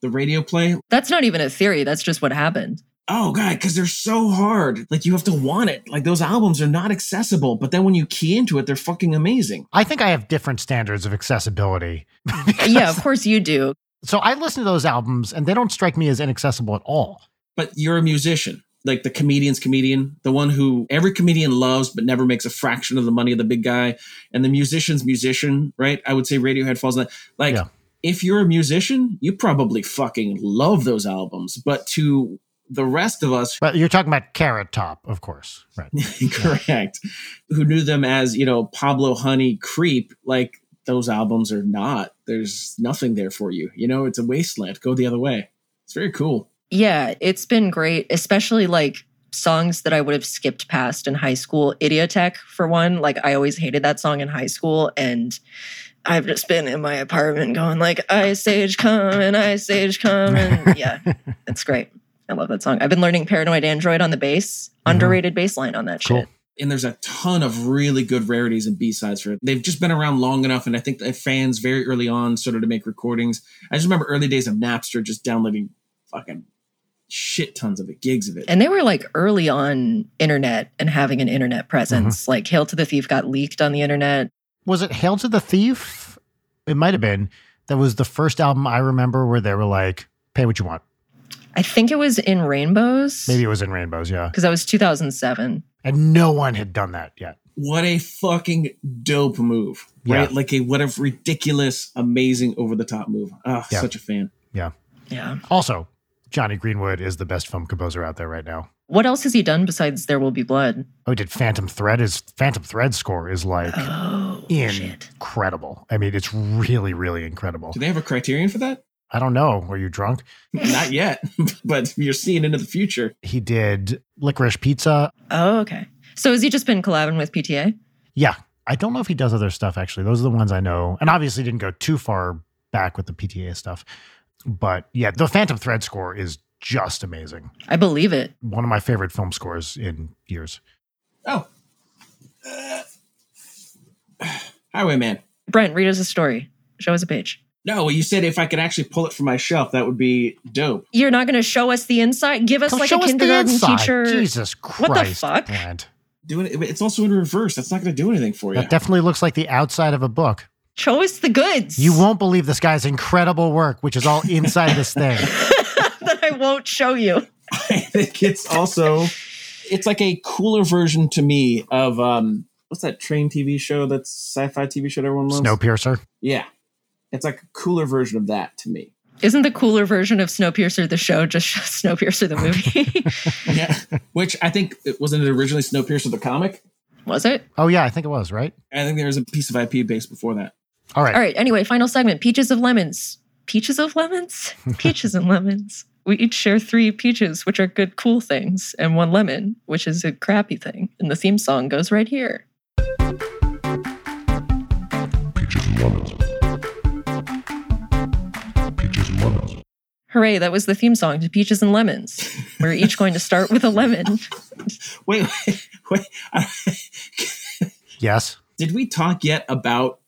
the radio play. That's not even a theory. That's just what happened. Oh god, because they're so hard. Like you have to want it. Like those albums are not accessible, but then when you key into it, they're fucking amazing. I think I have different standards of accessibility. Yeah, of course you do. So I listen to those albums and they don't strike me as inaccessible at all. but you're a musician like the comedian's comedian the one who every comedian loves but never makes a fraction of the money of the big guy and the musician's musician right i would say radiohead falls in that like Yeah. if you're a musician you probably fucking love those albums but to the rest of us But you're talking about Carrot Top, of course. Right. correct who knew them as you know pablo honey creep like those albums are not there's nothing there for you you know it's a wasteland go the other way it's very cool Yeah, it's been great, especially like songs that I would have skipped past in high school. Idioteque, for one, like I always hated that song in high school. And I've just been in my apartment going like, Ice Age coming, Ice Age coming. Yeah, it's great. I love that song. I've been learning Paranoid Android on the bass, Mhm. underrated bass line on that Cool. shit. And there's a ton of really good rarities and b-sides for it they've just been around long enough and i think that fans very early on started to make recordings i just remember early days of napster just downloading fucking shit tons of it gigs of it And they were like early on internet and having an internet presence. Mm-hmm. Like Hail to the Thief got leaked on the internet. Was it Hail to the Thief? It might have been. That was the first album I remember where they were like, pay what you want. I think it was in Rainbows. Maybe it was in Rainbows, yeah. because that was 2007. And no one had done that yet. what a fucking dope move, right? Yeah. Like a what a ridiculous, amazing, over the top move. Oh, Yeah. such a fan. Yeah. Yeah. Also, Jonny Greenwood is the best film composer out there right now. What else has he done besides There Will Be Blood? Oh, he did Phantom Thread. His Phantom Thread score is like Oh, shit. incredible. I mean, it's really, really incredible. Do they have a criterion for that? I don't know. Are you drunk? Not yet, but you're seeing into the future. He did Licorice Pizza. Oh, okay. So has he just been collabing with PTA? Yeah. I don't know if he does other stuff actually. Those are the ones I know. And obviously didn't go too far back with the PTA stuff. But yeah, the Phantom Thread score is just amazing. I believe it. One of my favorite film scores in years. Oh, uh, Highwayman. Brent, read us a story. Show us a page. No, well, you said if I could actually pull it from my shelf, that would be dope. You're not going to show us the inside? Give us Come like show a us kindergarten inside. teacher. Jesus Christ. What the fuck? Brent. Doing it, it's also in reverse. That's not going to do anything for you. That definitely looks like the outside of a book. Show us the goods. You won't believe this guy's incredible work, which is all inside this thing. that I won't show you. I think it's also it's like a cooler version to me of um what's that train TV show that's sci-fi TV show that everyone loves? Snowpiercer. Yeah. It's like a cooler version of that to me. Isn't the cooler version of Snowpiercer the show just Snowpiercer the movie? Yeah. Which I think it wasn't it originally Snowpiercer the comic. Was it? Oh yeah, I think it was, right? I think there was a piece of IP based before that. All right. All right. Anyway, final segment Peaches of Lemons. Peaches of Lemons? Peaches and lemons. We each share three peaches, which are good, cool things, and one lemon, which is a crappy thing. And the theme song goes right here. Peaches and lemons. Hooray, that was the theme song to Peaches and Lemons. We're each going to start with a lemon. Wait, wait, wait. Yes. Did we talk yet about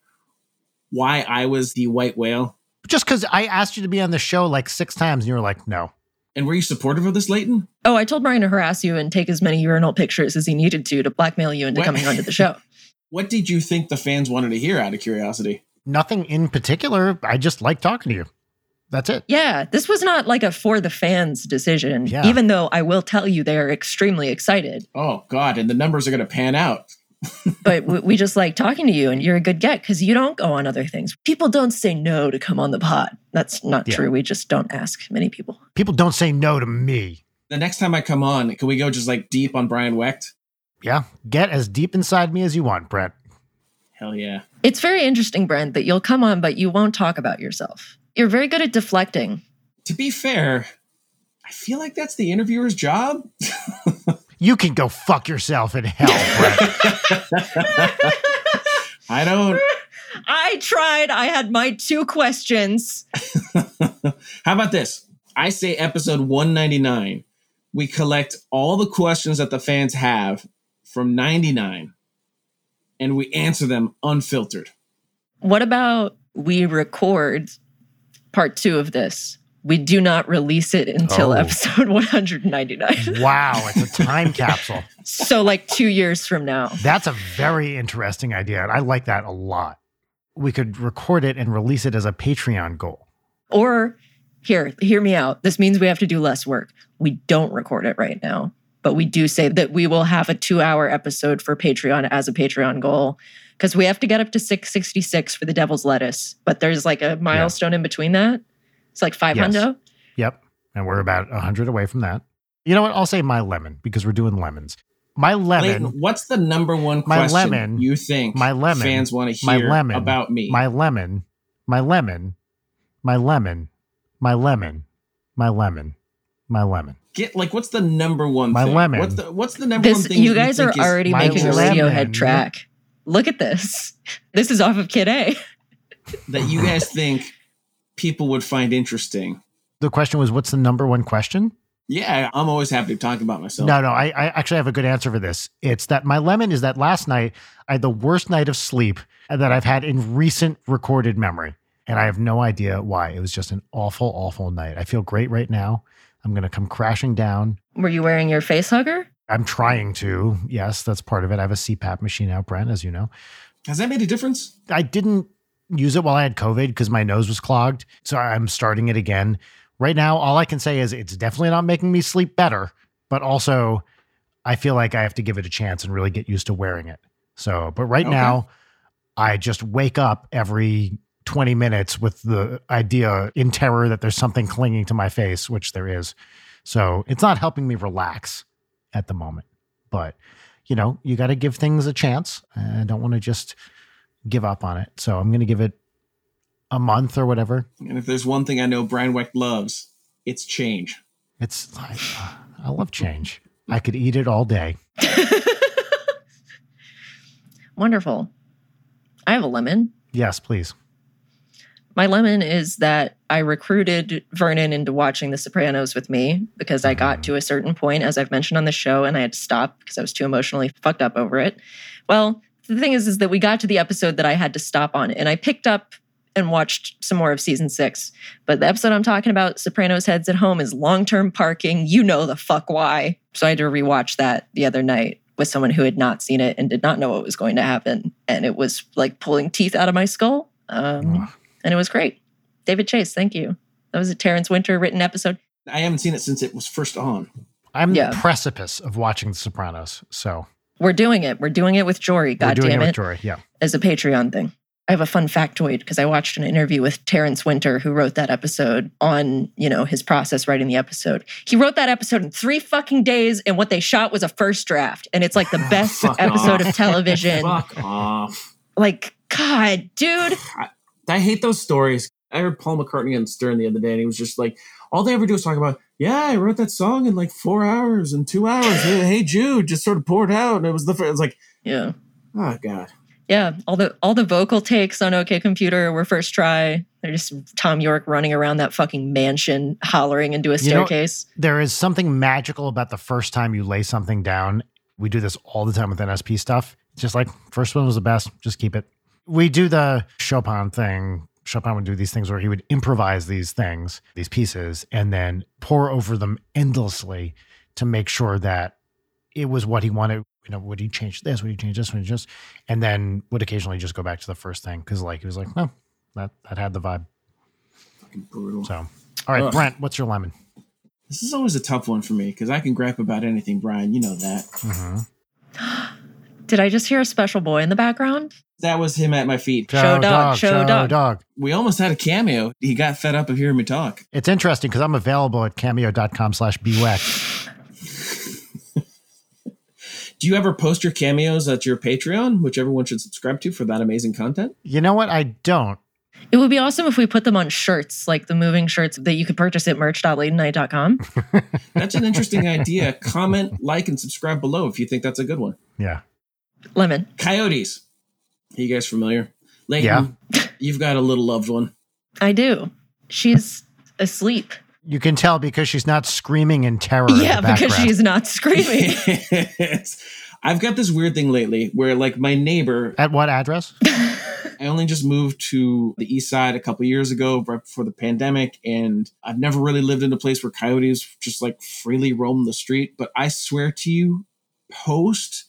why I was the white whale? Just because I asked you to be on the show like six times and you were like, no. And were you supportive of this, Leighton? Oh, I told Brian to harass you and take as many urinal pictures as he needed to to blackmail you into What? coming onto the show. What did you think the fans wanted to hear out of curiosity? Nothing in particular. I just like talking to you. That's it. Yeah, this was not like a for the fans decision, Yeah. even though I will tell you they are extremely excited. Oh, God. And the numbers are going to pan out. But we, we just like talking to you, and you're a good get because you don't go on other things. People don't say no to come on the pod. That's not Yeah. true. We just don't ask many people. People don't say no to me. The next time I come on, can we go just like deep on Brian Wecht? Yeah. Get as deep inside me as you want, Brett. Hell yeah. It's very interesting, Brent, that you'll come on, but you won't talk about yourself. You're very good at deflecting. To be fair, I feel like that's the interviewer's job. You can go fuck yourself in hell, I don't. I tried. I had my two questions. How about this? I say episode 199. We collect all the questions that the fans have from 99 and we answer them unfiltered. What about we record part two of this? We do not release it until Oh. episode 199. wow. It's a time capsule. so, like two years from now. That's a very interesting idea. And I like that a lot. We could record it and release it as a Patreon goal. Or, here, hear me out. This means we have to do less work. We don't record it right now, but we do say that we will have a two hour episode for Patreon as a Patreon goal because we have to get up to 666 for the Devil's Lettuce. But there's like a milestone in between that. It's like five Yes. Yep. And we're about 100 away from that. You know what? I'll say my lemon because we're doing lemons. My lemon, Leighton, what's the number one My question lemon- you think my lemon- fans want to my hear lemon- about me? my lemon, my lemon, my lemon, my lemon, my lemon, my lemon. Get like what's the number one My thing? lemon. What's the what's the number This one thing you guys are think is already my making a lemon. Radiohead track. Look at this. This is off of Kid A. that you guys think people would find interesting? The question was, what's the number one question? Yeah, I'm always happy to talk about myself. No, no, I, I actually have a good answer for this. It's that my lemon is that last night I had the worst night of sleep that I've had in recent recorded memory. And I have no idea why. It was just an awful, awful night. I feel great right now. I'm going to come crashing down. Were you wearing your face hugger? I'm trying to. Yes, that's part of it. I have a CPAP machine out, Brent, as you know. Has that made a difference? I didn't use it while I had COVID because my nose was clogged. So I'm starting it again. Right now, all I can say is it's definitely not making me sleep better, but also I feel like I have to give it a chance and really get used to wearing it. So, but right Okay. now, I just wake up every 20 minutes with the idea in terror that there's something clinging to my face, which there is. So it's not helping me relax at the moment. But, you know, you got to give things a chance. I don't want to just give up on it. So I'm going to give it a month or whatever. And if there's one thing I know Brian Wecht loves, it's change. It's like, uh, I love change. I could eat it all day. Wonderful. I have a lemon. Yes, please. My lemon is that I recruited Vernon into watching The Sopranos with me because I got to a certain point, as I've mentioned on the show, and I had to stop because I was too emotionally fucked up over it. Well, the thing is, is that we got to the episode that I had to stop on, and I picked up and watched some more of season six. But the episode I'm talking about, Sopranos Heads at Home, is long term parking. You know the fuck why. So I had to rewatch that the other night with someone who had not seen it and did not know what was going to happen. And it was like pulling teeth out of my skull. Um. And it was great. David Chase, thank you. That was a Terrence Winter written episode. I haven't seen it since it was first on. I'm Yeah. the precipice of watching The Sopranos. So We're doing it. We're doing it with Jory. we're God doing damn it it. with Jory. Yeah. as a Patreon thing. I have a fun factoid because I watched an interview with Terrence Winter, who wrote that episode on, you know, his process writing the episode. He wrote that episode in three fucking days, and what they shot was a first draft. And it's like the best episode off. of television. Fuck off. like, God, dude. I hate those stories. I heard Paul McCartney on Stern the other day, and he was just like, all they ever do is talk about, yeah, I wrote that song in like four hours and two hours. Hey, hey, Jude, just sort of poured out, and it was the first. It's like, Yeah. oh god, Yeah. All the all the vocal takes on OK Computer were first try. They're just Thom Yorke running around that fucking mansion hollering into a You know- staircase. There is something magical about the first time you lay something down. We do this all the time with NSP stuff. It's just like first one was the best. Just keep it. We do the Chopin thing. Chopin would do these things where he would improvise these things, these pieces, and then pour over them endlessly to make sure that it was what he wanted. You know, would he change this? Would he change this? Would he just? And then would occasionally just go back to the first thing because, like, he was like, "Oh, that that had the vibe." fucking brutal. So, all right, Ugh. Brent, what's your lemon? This is always a tough one for me because I can gripe about anything, Brian. You know that. Mm-hmm. Did I just hear a special boy in the background? That was him at my feet. Show dog, show dog. dog. We almost had a cameo. He got fed up of hearing me talk. It's interesting because I'm available at cameo.com slash bwec. Do you ever post your cameos at your Patreon, which everyone should subscribe to for that amazing content? You know what? I don't. It would be awesome if we put them on shirts, like the moving shirts that you could purchase at merch.latenight.com. That's an interesting idea. Comment, like, and subscribe below if you think that's a good one. Yeah. Lemon. Coyotes. Are you guys familiar? Yeah. you've got a little loved one. I do. She's asleep. You can tell because she's not screaming in terror. in the yeah, because she's not screaming. I've got this weird thing lately where, like, my neighbor, At what address? I only just moved to the east side a couple years ago, right before the pandemic, and I've never really lived in a place where coyotes just like freely roam the street. But I swear to you, post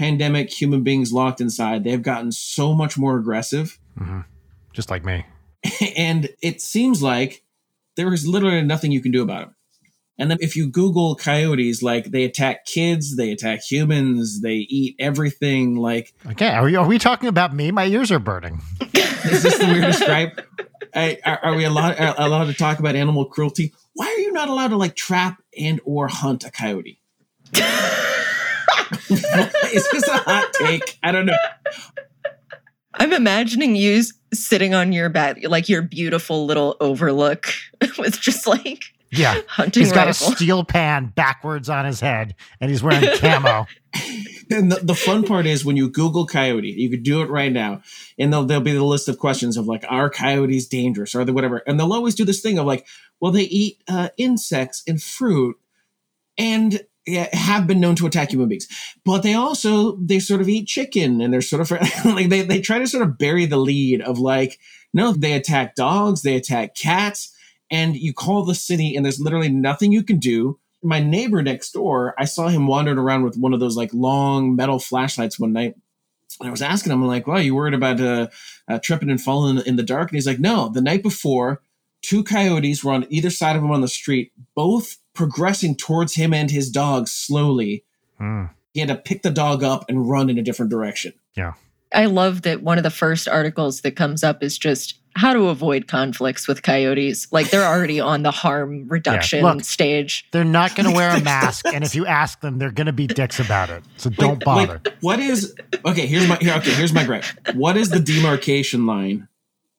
pandemic, human beings locked inside, they've gotten so much more aggressive. hmm Just like me. and it seems like there is literally nothing you can do about it. And then if you Google coyotes, like they attack kids, they attack humans, they eat everything. Like, Okay. Are, we are we talking about me? My ears are burning. is this the weirdest gripe? I, are, are we allowed, are allowed to talk about animal cruelty? Why are you not allowed to like trap and or hunt a coyote? is this a hot take? I don't know. I'm imagining you sitting on your bed, like your beautiful little overlook with just like Yeah. hunting He's got a steel pan backwards on his head and he's wearing camo. And the, the fun part is when you Google coyote, you could do it right now, and there'll, there'll be the list of questions of like, are coyotes dangerous? Are they whatever? And they'll always do this thing of like, well, they eat uh, insects and fruit, and yeah, have been known to attack human beings, but they also they sort of eat chicken, and they're sort of like they they try to sort of bury the lead of like, no, they attack dogs, they attack cats, and you call the city, and there's literally nothing you can do my neighbor next door, I saw him wandering around with one of those like long metal flashlights one night. And I was asking him, I'm like, well, you worried about uh, uh, tripping and falling in the dark? And he's like, no, the night before, two coyotes were on either side of him on the street, both progressing towards him and his dog slowly. Hmm. He had to pick the dog up and run in a different direction. Yeah. I love that one of the first articles that comes up is just how to avoid conflicts with coyotes. Like they're already on the harm reduction look. stage. They're not going to wear a mask, and if you ask them, they're going to be dicks about it. So don't Wait, bother. wait, what is okay? Here's my here, okay. Here's my gripe. What is the demarcation line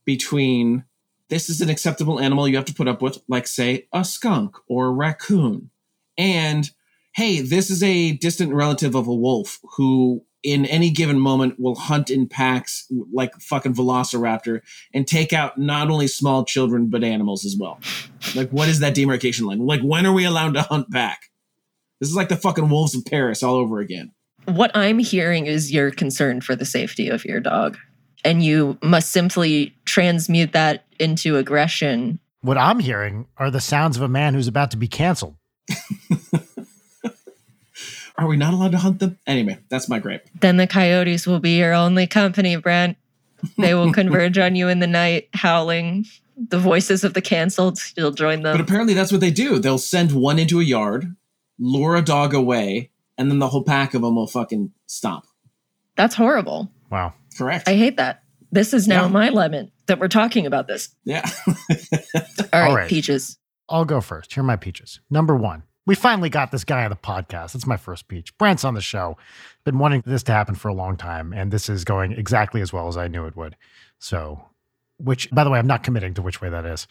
between this is an acceptable animal you have to put up with, like say a skunk or a raccoon, and hey, this is a distant relative of a wolf who, in any given moment, will hunt in packs like fucking velociraptor and take out not only small children but animals as well. Like, what is that demarcation line? Like, when are we allowed to hunt back? This is like the fucking wolves of Paris all over again. What I'm hearing is your concern for the safety of your dog. And you must simply transmute that into aggression. What I'm hearing are the sounds of a man who's about to be canceled. Are we not allowed to hunt them? Anyway, that's my gripe. Then the coyotes will be your only company, Brent. They will converge on you in the night, howling. The voices of the canceled, you'll join them. But apparently, that's what they do. They'll send one into a yard, lure a dog away, and then the whole pack of them will fucking stop. That's horrible. Wow. Correct. I hate that. This is now Yeah. my lemon that we're talking about this. yeah. All right, All right. peaches. I'll go first. Here are my peaches. Number one, we finally got this guy on the podcast. That's my first peach. Brent's on the show. Been wanting this to happen for a long time, and this is going exactly as well as I knew it would. So, which, by the way, I'm not committing to which way that is.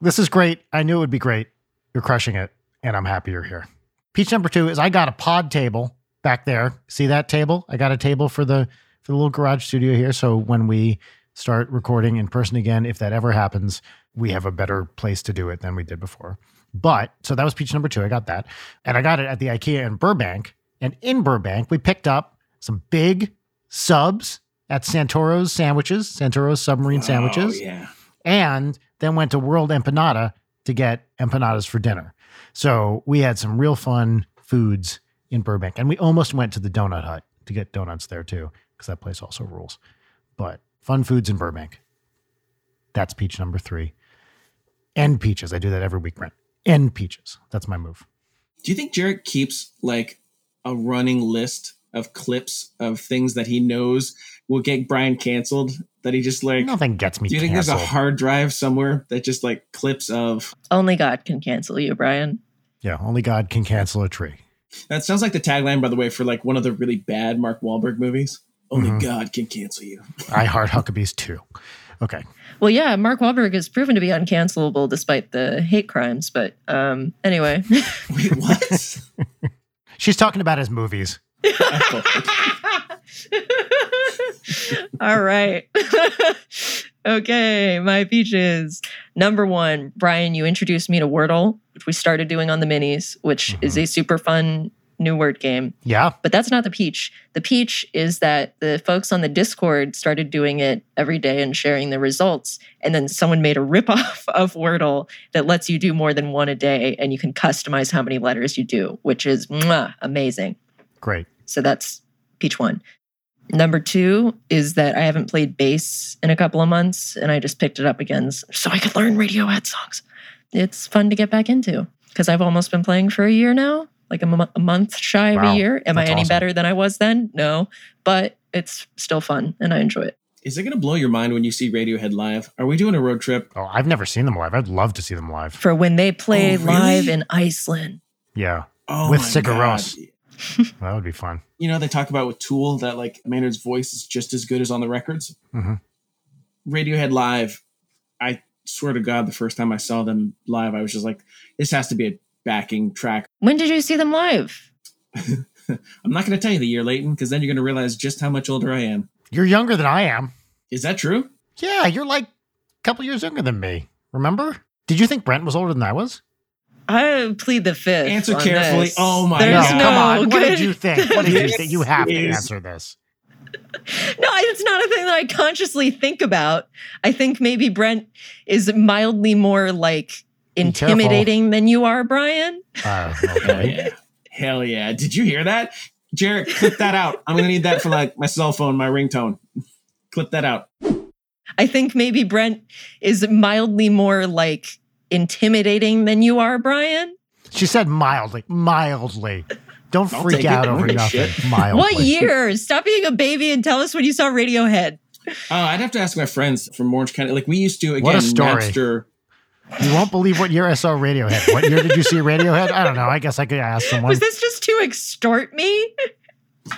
This is great. I knew it would be great. You're crushing it, and I'm happy you're here. Peach number two is I got a pod table back there. See that table? I got a table for the for the little garage studio here. So when we start recording in person again, if that ever happens, we have a better place to do it than we did before. But so that was peach number two. I got that. And I got it at the IKEA in Burbank. And in Burbank, we picked up some big subs at Santoro's Sandwiches, Santoro's Submarine oh, Sandwiches Oh, yeah. and then went to World Empanada to get empanadas for dinner. So we had some real fun foods in Burbank, and we almost went to the Donut Hut to get donuts there too, because that place also rules. But fun foods in Burbank. That's peach number three. And peaches. I do that every week, Brent. And peaches. That's my move. Do you think Jarrett keeps like a running list of clips of things that he knows will get Brian canceled? That he just like. Nothing gets me Do you think canceled. there's a hard drive somewhere that just like clips of Only God can cancel you, Brian. yeah, only God can cancel a tree. that sounds like the tagline by the way for like one of the really bad Mark Wahlberg movies. Only Mhm. God can cancel you. I heart Huckabees too. Okay. Well, yeah, Mark Wahlberg is proven to be uncancelable despite the hate crimes. But um, anyway, Wait, what? She's talking about his movies. all right. okay, my peaches. Number one, Brian, you introduced me to Wordle, which we started doing on the minis, which is a super fun new word game. Yeah. But that's not the peach. The peach is that the folks on the Discord started doing it every day and sharing the results. And then someone made a ripoff of Wordle that lets you do more than one a day and you can customize how many letters you do, which is mwah, amazing. Great. So that's peach one. Number two is that I haven't played bass in a couple of months and I just picked it up again so I could learn radio Radiohead songs. It's fun to get back into because I've almost been playing for a year now, like a, mo- a month shy of Wow, a year. Am I any awesome. better than I was then? No, but it's still fun and I enjoy it. Is it going to blow your mind when you see Radiohead live? Are we doing a road trip? Oh, I've never seen them live. I'd love to see them live. For when they play Oh, really? live in Iceland. Yeah. Oh, With my Sigur Rós. That would be fun. You know, they talk about with Tool that like Maynard's voice is just as good as on the records. Mhm. Radiohead live, I swear to God, the first time I saw them live, I was just like, this has to be a backing track. When did you see them live? I'm not going to tell you the year, Leighton, because then you're going to realize just how much older I am. You're younger than I am. Is that true? Yeah, you're like a couple years younger than me. Remember? Did you think Brent was older than I was? I plead the fifth. Answer on carefully. this. Oh my There's God. no, come on. What good- did you think? What did you think? You have to answer this. No, it's not a thing that I consciously think about. I think maybe Brent is mildly more like Be careful. Intimidating than you are, Brian. Uh, Hell okay. yeah. Hell yeah. Did you hear that? Jarrett, clip that out. I'm going to need that for like my cell phone, my ringtone. clip that out. I think maybe Brent is mildly more like intimidating than you are, Brian. She said mildly. Mildly. don't I'll freak out over nothing. shit. Mildly. What year? Stop being a baby and tell us when you saw Radiohead. Oh, I'd have to ask my friends from Orange County. Like we used to again. What a story. Napster. You won't believe what year I saw Radiohead. What year did you see Radiohead? I don't know. I guess I could ask someone. Was this just to extort me?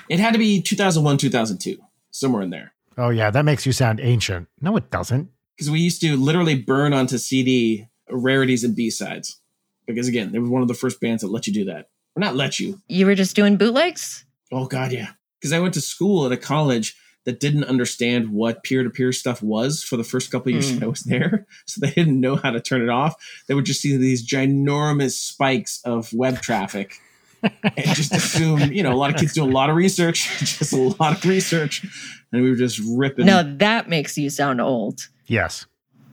It had to be 2001, 2002, somewhere in there. Oh yeah, that makes you sound ancient. No, it doesn't. Because we used to literally burn onto CD rarities and B sides. Because again, they were one of the first bands that let you do that. Or not let you. You were just doing bootlegs? Oh God, yeah. Because I went to school at a college that didn't understand what peer-to-peer stuff was for the first couple of years Mm. that I was there. So they didn't know how to turn it off. They would just see these ginormous spikes of web traffic and just assume, you know, a lot of kids do a lot of research, just a lot of research. And we were just ripping. Now that makes you sound old. Yes.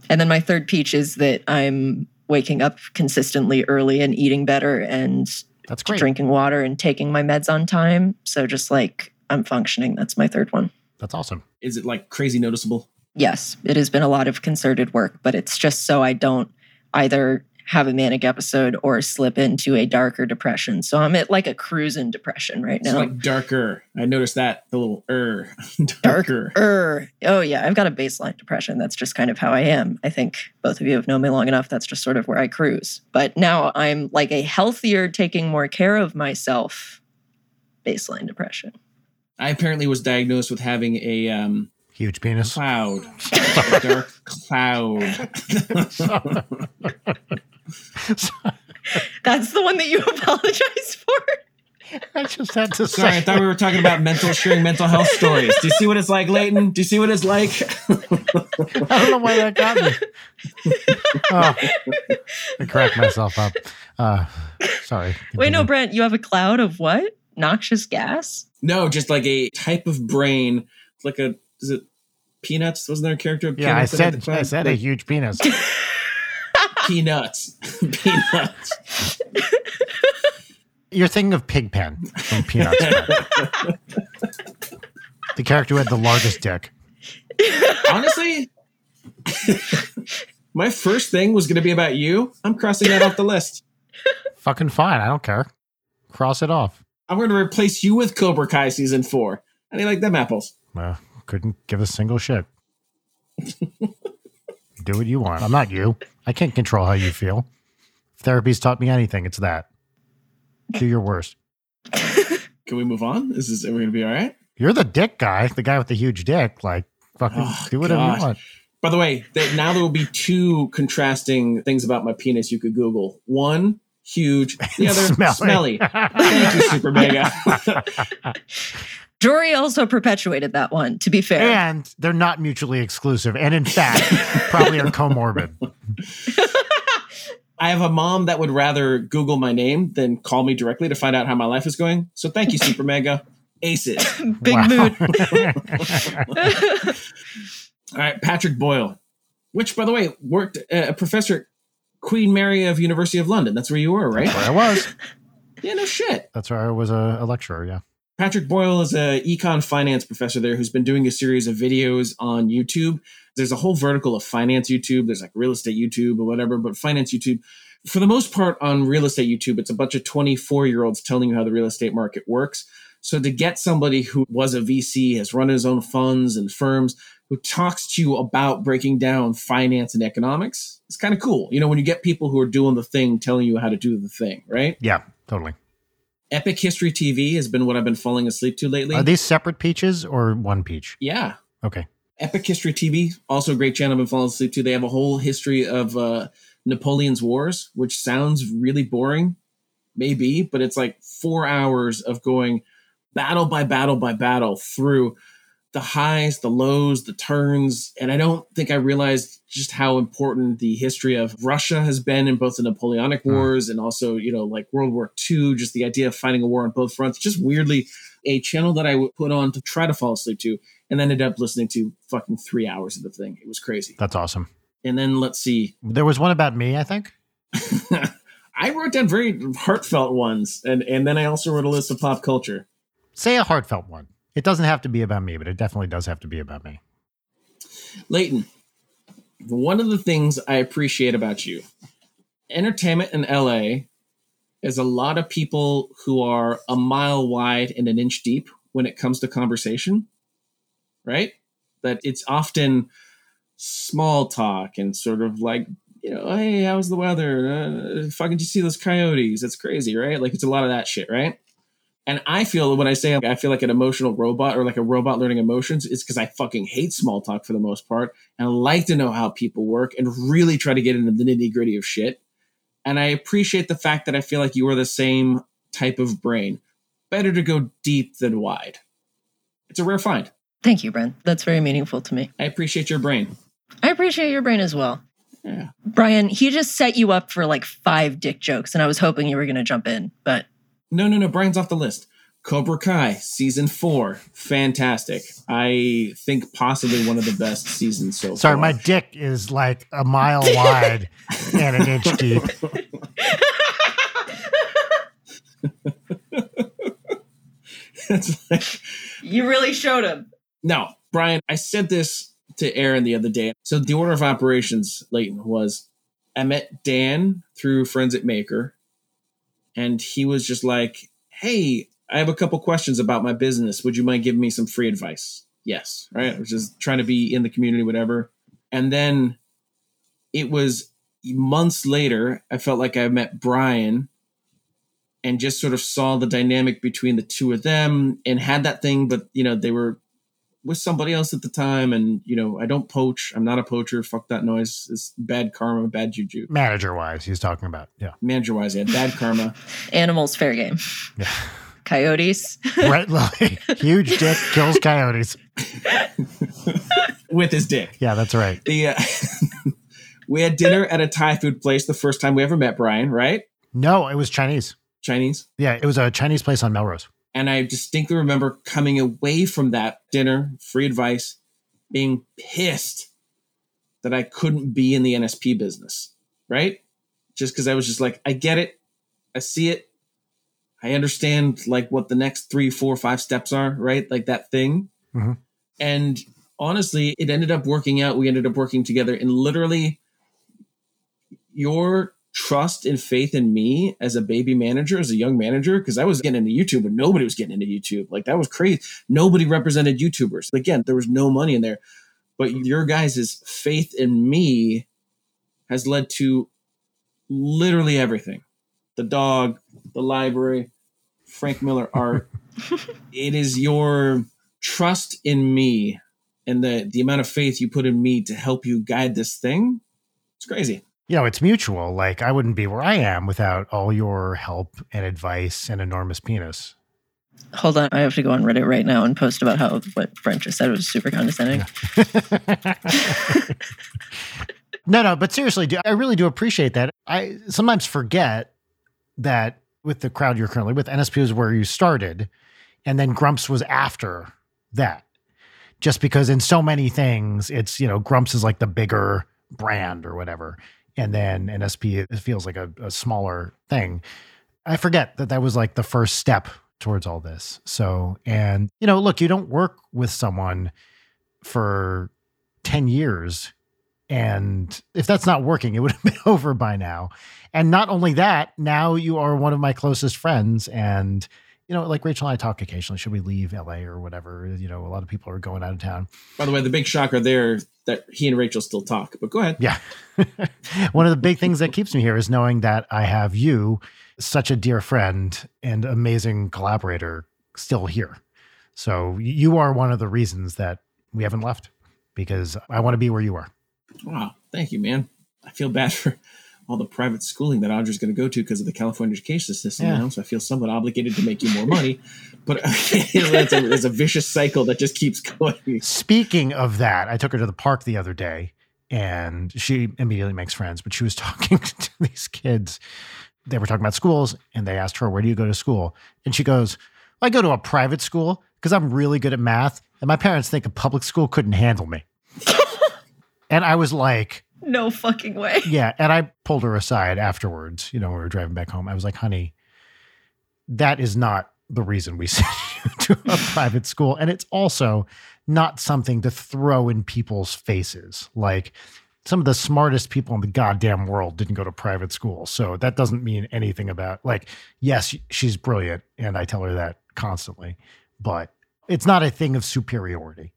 And then my third peach is that I'm waking up consistently early and eating better and That's great. drinking water and taking my meds on time. So just like I'm functioning. That's my third one. That's awesome. Is it like crazy noticeable? Yes, it has been a lot of concerted work, but it's just so I don't either have a manic episode or slip into a darker depression. So I'm at like a cruising depression right It's now. like darker. I noticed that the little er Darker. Er, oh yeah, I've got a baseline depression. That's just kind of how I am. I think both of you have known me long enough. That's just sort of where I cruise. But now I'm like a healthier, taking more care of myself baseline depression. I apparently was diagnosed with having a um, Huge penis. cloud, a dark cloud. That's the one that you apologize for. I just had to Sorry, I thought we were talking about mental sharing mental health stories. Do you see what it's like, Leighton? Do you see what it's like? I don't know why that got me. Oh, I cracked myself up. Uh, sorry. Wait, no, Brent, you have a cloud of what? Noxious gas? No, just like a type of brain, like a is it peanuts? Wasn't there a character? Of Yeah, I said I said a huge penis. peanuts, peanuts. You're thinking of Pigpen from Peanuts. the character who had the largest dick. Honestly, my first thing was going to be about you. I'm crossing that off the list. Fucking fine. I don't care. Cross it off. I'm going to replace you with Cobra Kai season four. How do you like them apples? Uh, couldn't give a single shit. Do what you want. I'm not you. I can't control how you feel. If therapy's taught me anything, it's that. Do your worst. Can we move on? Is this, are we going to be all right? You're the dick guy, the guy with the huge dick. Like, fucking Oh, do whatever God. you want. By the way, that now there will be two contrasting things about my penis you could Google. One, huge. The other, Smelly. smelly. Thank you, Super Mega. Jory also perpetuated that one, to be fair. And they're not mutually exclusive. And in fact, probably are comorbid. I have a mom that would rather Google my name than call me directly to find out how my life is going. So thank you, Super Mega. Aces. Big mood. All right, Patrick Boyle, which, by the way, worked uh, a professor at Queen Mary of University of London. That's where you were, right? That's where I was. Yeah, no shit. That's where I was a, a lecturer. Yeah. Patrick Boyle is a econ finance professor there who's been doing a series of videos on YouTube. There's a whole vertical of finance YouTube. There's like real estate YouTube or whatever, but finance YouTube. For the most part, on real estate YouTube, it's a bunch of 24 year olds telling you how the real estate market works. So to get somebody who was a VC, has run his own funds and firms, who talks to you about breaking down finance and economics, it's kind of cool. You know, when you get people who are doing the thing telling you how to do the thing, right? Yeah, totally. Epic History TV has been what I've been falling asleep to lately. Are these separate peaches or one peach? yeah. Okay. Epic History TV, also a great channel I've been falling asleep to. They have a whole history of uh, Napoleon's Wars, which sounds really boring, maybe, but it's like four hours of going battle by battle by battle through the highs, the lows, the turns. And I don't think I realized just how important the history of Russia has been in both the Napoleonic Hmm. Wars and also, you know, like World War II, just the idea of fighting a war on both fronts. Just weirdly a channel that I would put on to try to fall asleep to and then ended up listening to fucking three hours of the thing. It was crazy. That's awesome. And then let's see. There was one about me, I think. I wrote down very heartfelt ones, and and then I also wrote a list of pop culture. Say a heartfelt one. It doesn't have to be about me, but it definitely does have to be about me. Leighton, one of the things I appreciate about you, entertainment in LA is a lot of people who are a mile wide and an inch deep when it comes to conversation, right? That it's often small talk and sort of like, you know, hey, how's the weather? Uh, fucking, did you see those coyotes? That's crazy, right? Like it's a lot of that shit, right? And I feel when I say I feel like an emotional robot or like a robot learning emotions, it's because I fucking hate small talk for the most part. And I like to know how people work and really try to get into the nitty gritty of shit. And I appreciate the fact that I feel like you are the same type of brain. Better to go deep than wide. It's a rare find. Thank you, Brent. That's very meaningful to me. I appreciate your brain. I appreciate your brain as well. Yeah. Brian, he just set you up for like five dick jokes, and I was hoping you were going to jump in, but No, no, no. Brian's off the list. Cobra Kai season four, fantastic. I think possibly one of the best seasons so Sorry, far. Sorry, my dick is like a mile wide and an inch deep. it's like, you really showed him. no, Brian. I said this to Arin the other day. So the order of operations, Leighton, was I met Dan through friends at Maker, and he was just like, "Hey, I have a couple questions about my business. Would you mind giving me some free advice?" Yes, right. I was just trying to be in the community, whatever. And then it was months later. I felt like I met Brian. And just sort of saw the dynamic between the two of them, and had that thing, but you know they were with somebody else at the time and you know i don't poach i'm not a poacher fuck that noise it's bad karma bad juju Manager wise, he's talking about. Yeah. manager wise yeah bad karma Animals, fair game. Yeah. Coyotes. Brett Lilly, huge dick, kills coyotes. with his dick Yeah, that's right. the uh, we had dinner at a thai food place the first time we ever met brian right No, it was Chinese. chinese Yeah, it was a Chinese place on Melrose. And i distinctly remember coming away from that dinner free advice being pissed that i couldn't be in the nsp business right? Just because i was just like i get it. I see it. I understand like what the next three four five steps are right? Like that thing. Mhm. and honestly it ended up working out. We ended up working together. And literally your trust and faith in me as a baby manager, as a young manager, because I was getting into YouTube and nobody was getting into YouTube. Like that was crazy. Nobody represented YouTubers. Again, there was no money in there. But your guys' faith in me has led to literally everything. The dog, the library, Frank Miller art. it is your trust in me and the the amount of faith you put in me to help you guide this thing. It's crazy. You know, it's mutual. Like, I wouldn't be where I am without all your help and advice and enormous penis. Hold on, I have to go on Reddit right now and post about how what Brent just said was super condescending. no, no, but seriously, I really do appreciate that. I sometimes forget that with the crowd you're currently with, NSP was where you started, and then Grumps was after that. Just because in so many things, it's, you know, Grumps is like the bigger brand or whatever. And then NSP it feels like a, a smaller thing. I forget that that was like the first step towards all this. So, and, you know, look, you don't work with someone for 10 years and if that's not working, it would have been over by now. And not only that, now you are one of my closest friends. And, you know, like Rachel and I talk occasionally. Should we leave LA or whatever? You know, a lot of people are going out of town. By the way, the big shocker there that he and Rachel still talk. But go ahead. Yeah. one of the big things that keeps me here is knowing that I have you, such a dear friend and amazing collaborator, still here. So you are one of the reasons that we haven't left because I want to be where you are. Wow, thank you, man. I feel bad for all the private schooling that Audra's going to go to because of the California education system Yeah. now. So I feel somewhat obligated to make you more money. But it's, a, it's a vicious cycle that just keeps going. Speaking of that, I took her to the park the other day and she immediately makes friends, but she was talking to these kids. They were talking about schools and they asked her, Where do you go to school? And she goes, I go to a private school because I'm really good at math. And my parents think a public school couldn't handle me. and I was like, No fucking way. yeah. And I pulled her aside afterwards, you know, when we were driving back home. I was like, honey, that is not the reason we sent you to a private school. And it's also not something to throw in people's faces. Like, some of the smartest people in the goddamn world didn't go to private school. So that doesn't mean anything about like, yes, she's brilliant. And I tell her that constantly, but it's not a thing of superiority.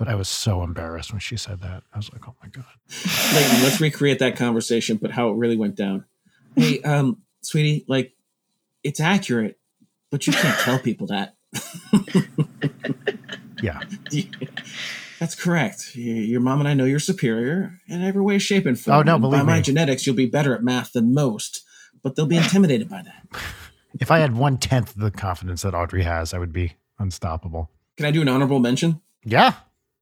But I was so embarrassed when she said that. I was like, oh my God. Leighton, let's recreate that conversation, but how it really went down. Hey, um, sweetie, like it's accurate, but you can't tell people that. Yeah. That's correct. Your mom and I know you're superior in every way, shape, and form. Oh, no, believe By my me. genetics, you'll be better at math than most, but they'll be intimidated by that. If I had one tenth of the confidence that Audrey has, I would be unstoppable. Can I do an honorable mention? Yeah.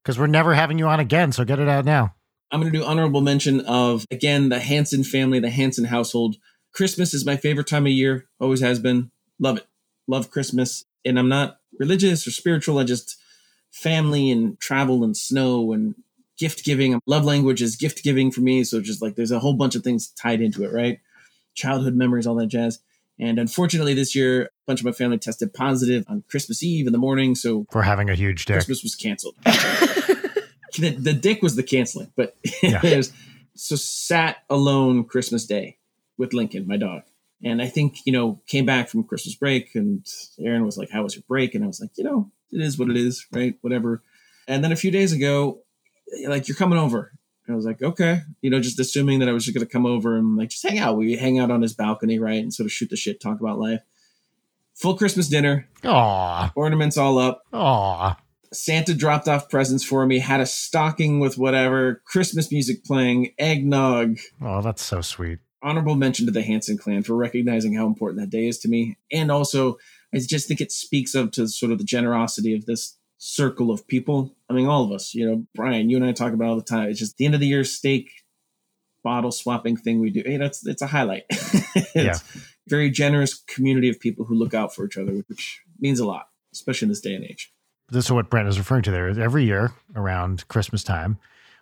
Because we're never having you on again. So get it out now. I'm going to do honorable mention of again the Hanson family, the Hanson household. Christmas is my favorite time of year, always has been. Love it. Love Christmas. And I'm not religious or spiritual. I just family and travel and snow and gift giving. Love language is gift giving for me. So just like there's a whole bunch of things tied into it, right? Childhood memories, all that jazz. And unfortunately, this year, a bunch of my family tested positive on Christmas Eve in the morning. So For having a huge day. Christmas was canceled. the, the dick was the canceling, but Yeah. it was, so sat alone Christmas Day with Lincoln, my dog. And I think, you know, came back from Christmas break and Arin was like, How was your break? And I was like, you know, it is what it is, right? Whatever. And then a few days ago, like, you're coming over. And I was like, okay, you know, just assuming that I was just going to come over and like just hang out. We hang out on his balcony, right? And sort of shoot the shit, talk about life. Full Christmas dinner, Aw. ornaments all up. Aw. Santa dropped off presents for me, had a stocking with whatever, Christmas music playing, eggnog. Oh, that's so sweet. Honorable mention to the Hanson clan for recognizing how important that day is to me. And also, I just think it speaks of to sort of the generosity of this circle of people. I mean, all of us, you know, Brian, you and I talk about it all the time. It's just the end of the year steak bottle swapping thing we do. Hey, that's it's a highlight. it's Yeah. very generous community of people who look out for each other, which means a lot, especially in this day and age. This is what Brent is referring to there. Is every year around Christmas time,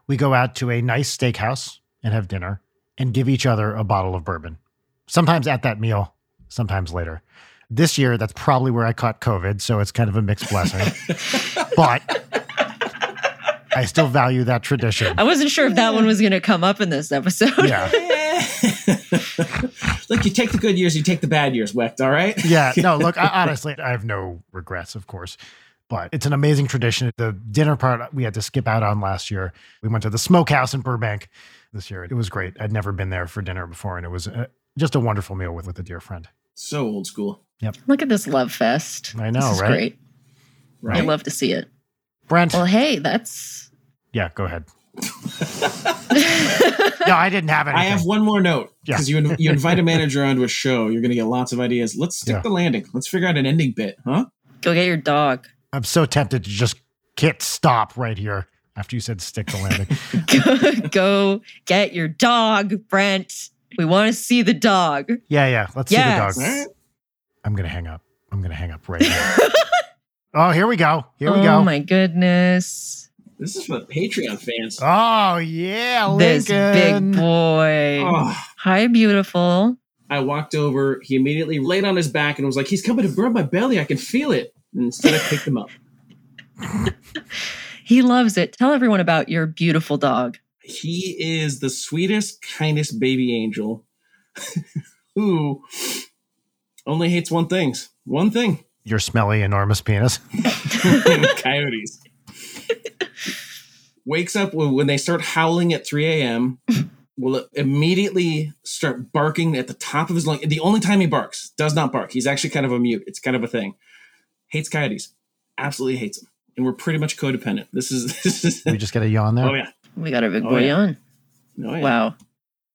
we go out to a nice steakhouse and have dinner and give each other a bottle of bourbon. Sometimes at that meal, sometimes later. This year, that's probably where I caught COVID, so it's kind of a mixed blessing. but I still value that tradition. I wasn't sure if that one was going to come up in this episode. Yeah. Look, you take the good years, you take the bad years, Wecht, all right? yeah, no, look, I, honestly, I have no regrets, of course, but it's an amazing tradition. The dinner part we had to skip out on last year. We went to the smokehouse in Burbank this year. It was great. I'd never been there for dinner before, and it was uh just a wonderful meal with, with a dear friend. So old school. Yep. Look at this love fest. I know, this is right? great. Right. I love to see it. Brent, Well, hey, that's. yeah, go ahead. no, I didn't have anything. I have one more note Yeah. because you you invite a manager onto a show, you're going to get lots of ideas. Let's stick Yeah. the landing. Let's figure out an ending bit, huh? Go get your dog. I'm so tempted to just hit stop right here after you said stick the landing. go, go get your dog, Brent. We want to see the dog. yeah, yeah. Let's see the All dog. I'm gonna hang up. I'm gonna hang up right now. oh, here we go. Here we oh go. Oh my goodness. This is for the Patreon fans. Oh yeah, Lincoln. This big boy. Oh, Hi, beautiful. I walked over. He immediately laid on his back and was like, "He's coming to burn my belly. I can feel it." And instead, I picked him up. He loves it. Tell everyone about your beautiful dog. He is the sweetest, kindest baby angel who only hates one thing. One thing. Your smelly, enormous penis. coyotes. Wakes up when, when they start howling at 3 a.m. Will immediately start barking at the top of his lung. The only time he barks, does not bark. He's actually kind of a mute. It's kind of a thing. Hates coyotes. Absolutely hates them. And we're pretty much codependent. This is this is. We just get a yawn there. oh yeah. We got a big Oh, boy yeah. on. Oh, yeah. Wow.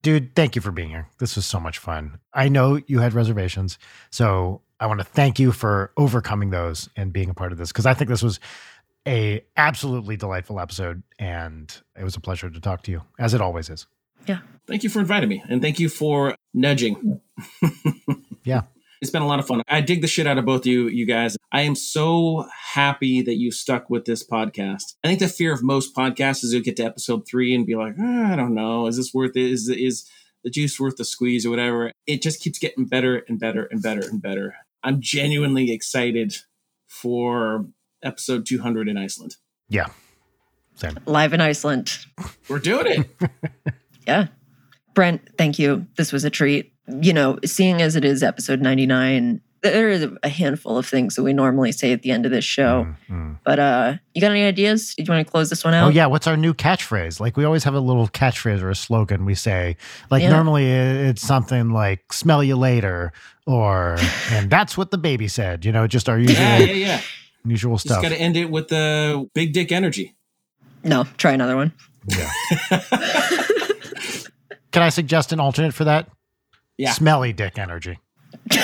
Dude, thank you for being here. This was so much fun. I know you had reservations, so I want to thank you for overcoming those and being a part of this because I think this was a absolutely delightful episode and it was a pleasure to talk to you as it always is. Yeah. Thank you for inviting me, and thank you for nudging. Yeah. It's been a lot of fun. I dig the shit out of both of you, you guys. I am so happy that you stuck with this podcast. I think the fear of most podcasts is you'll get to episode three and be like, "Ah, I don't know, is this worth it? Is is the juice worth the squeeze or whatever? It just keeps getting better and better and better and better. I'm genuinely excited for episode 200 in Iceland. Yeah. Same. live in Iceland. We're doing it. Yeah. Brent, thank you. This was a treat. You know, seeing as it is episode 99, there is a handful of things that we normally say at the end of this show. Mm, mm. But uh you got any ideas? Did you want to close this one out? Oh yeah, what's our new catchphrase? Like we always have a little catchphrase or a slogan we say. Like Yeah. normally it's something like "smell you later" or "and that's what the baby said." You know, just our usual Yeah, yeah, yeah. usual Just stuff. got to end it with the big dick energy. No, try another one. Yeah. Can I suggest an alternate for that? Yeah. Smelly dick energy.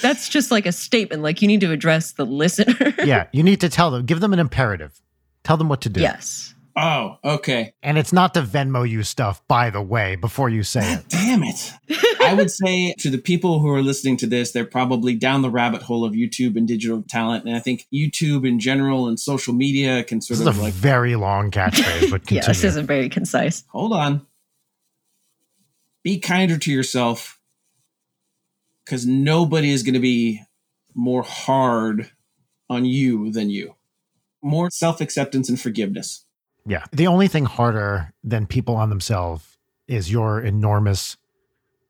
That's just like a statement. Like you need to address the listener. Yeah, you need to tell them, give them an imperative. Tell them what to do. yes. Oh, okay. And it's not to Venmo you stuff, by the way, before you say it. Damn it. I would say to the people who are listening to this, they're probably down the rabbit hole of YouTube and digital talent. And I think YouTube in general and social media can sort This is a like, very long catchphrase, but Yeah, this isn't very concise. hold on. Be kinder to yourself because nobody is going to be more hard on you than you. More self acceptance and forgiveness. Yeah. The only thing harder than people on themselves is your enormous,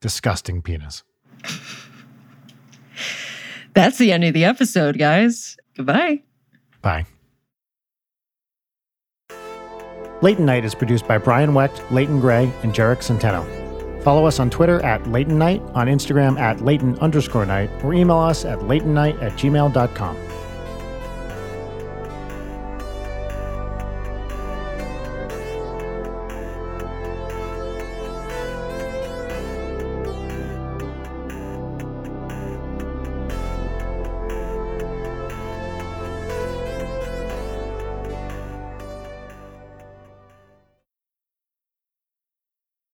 disgusting penis. That's the end of the episode, guys. Goodbye. Bye. Leighton Night is produced by Brian Wecht, Leighton Gray, and Jarek Centeno. Follow us on Twitter at Leighton Night, on Instagram at Leighton underscore night, or email us at leightonnight at gmail.com.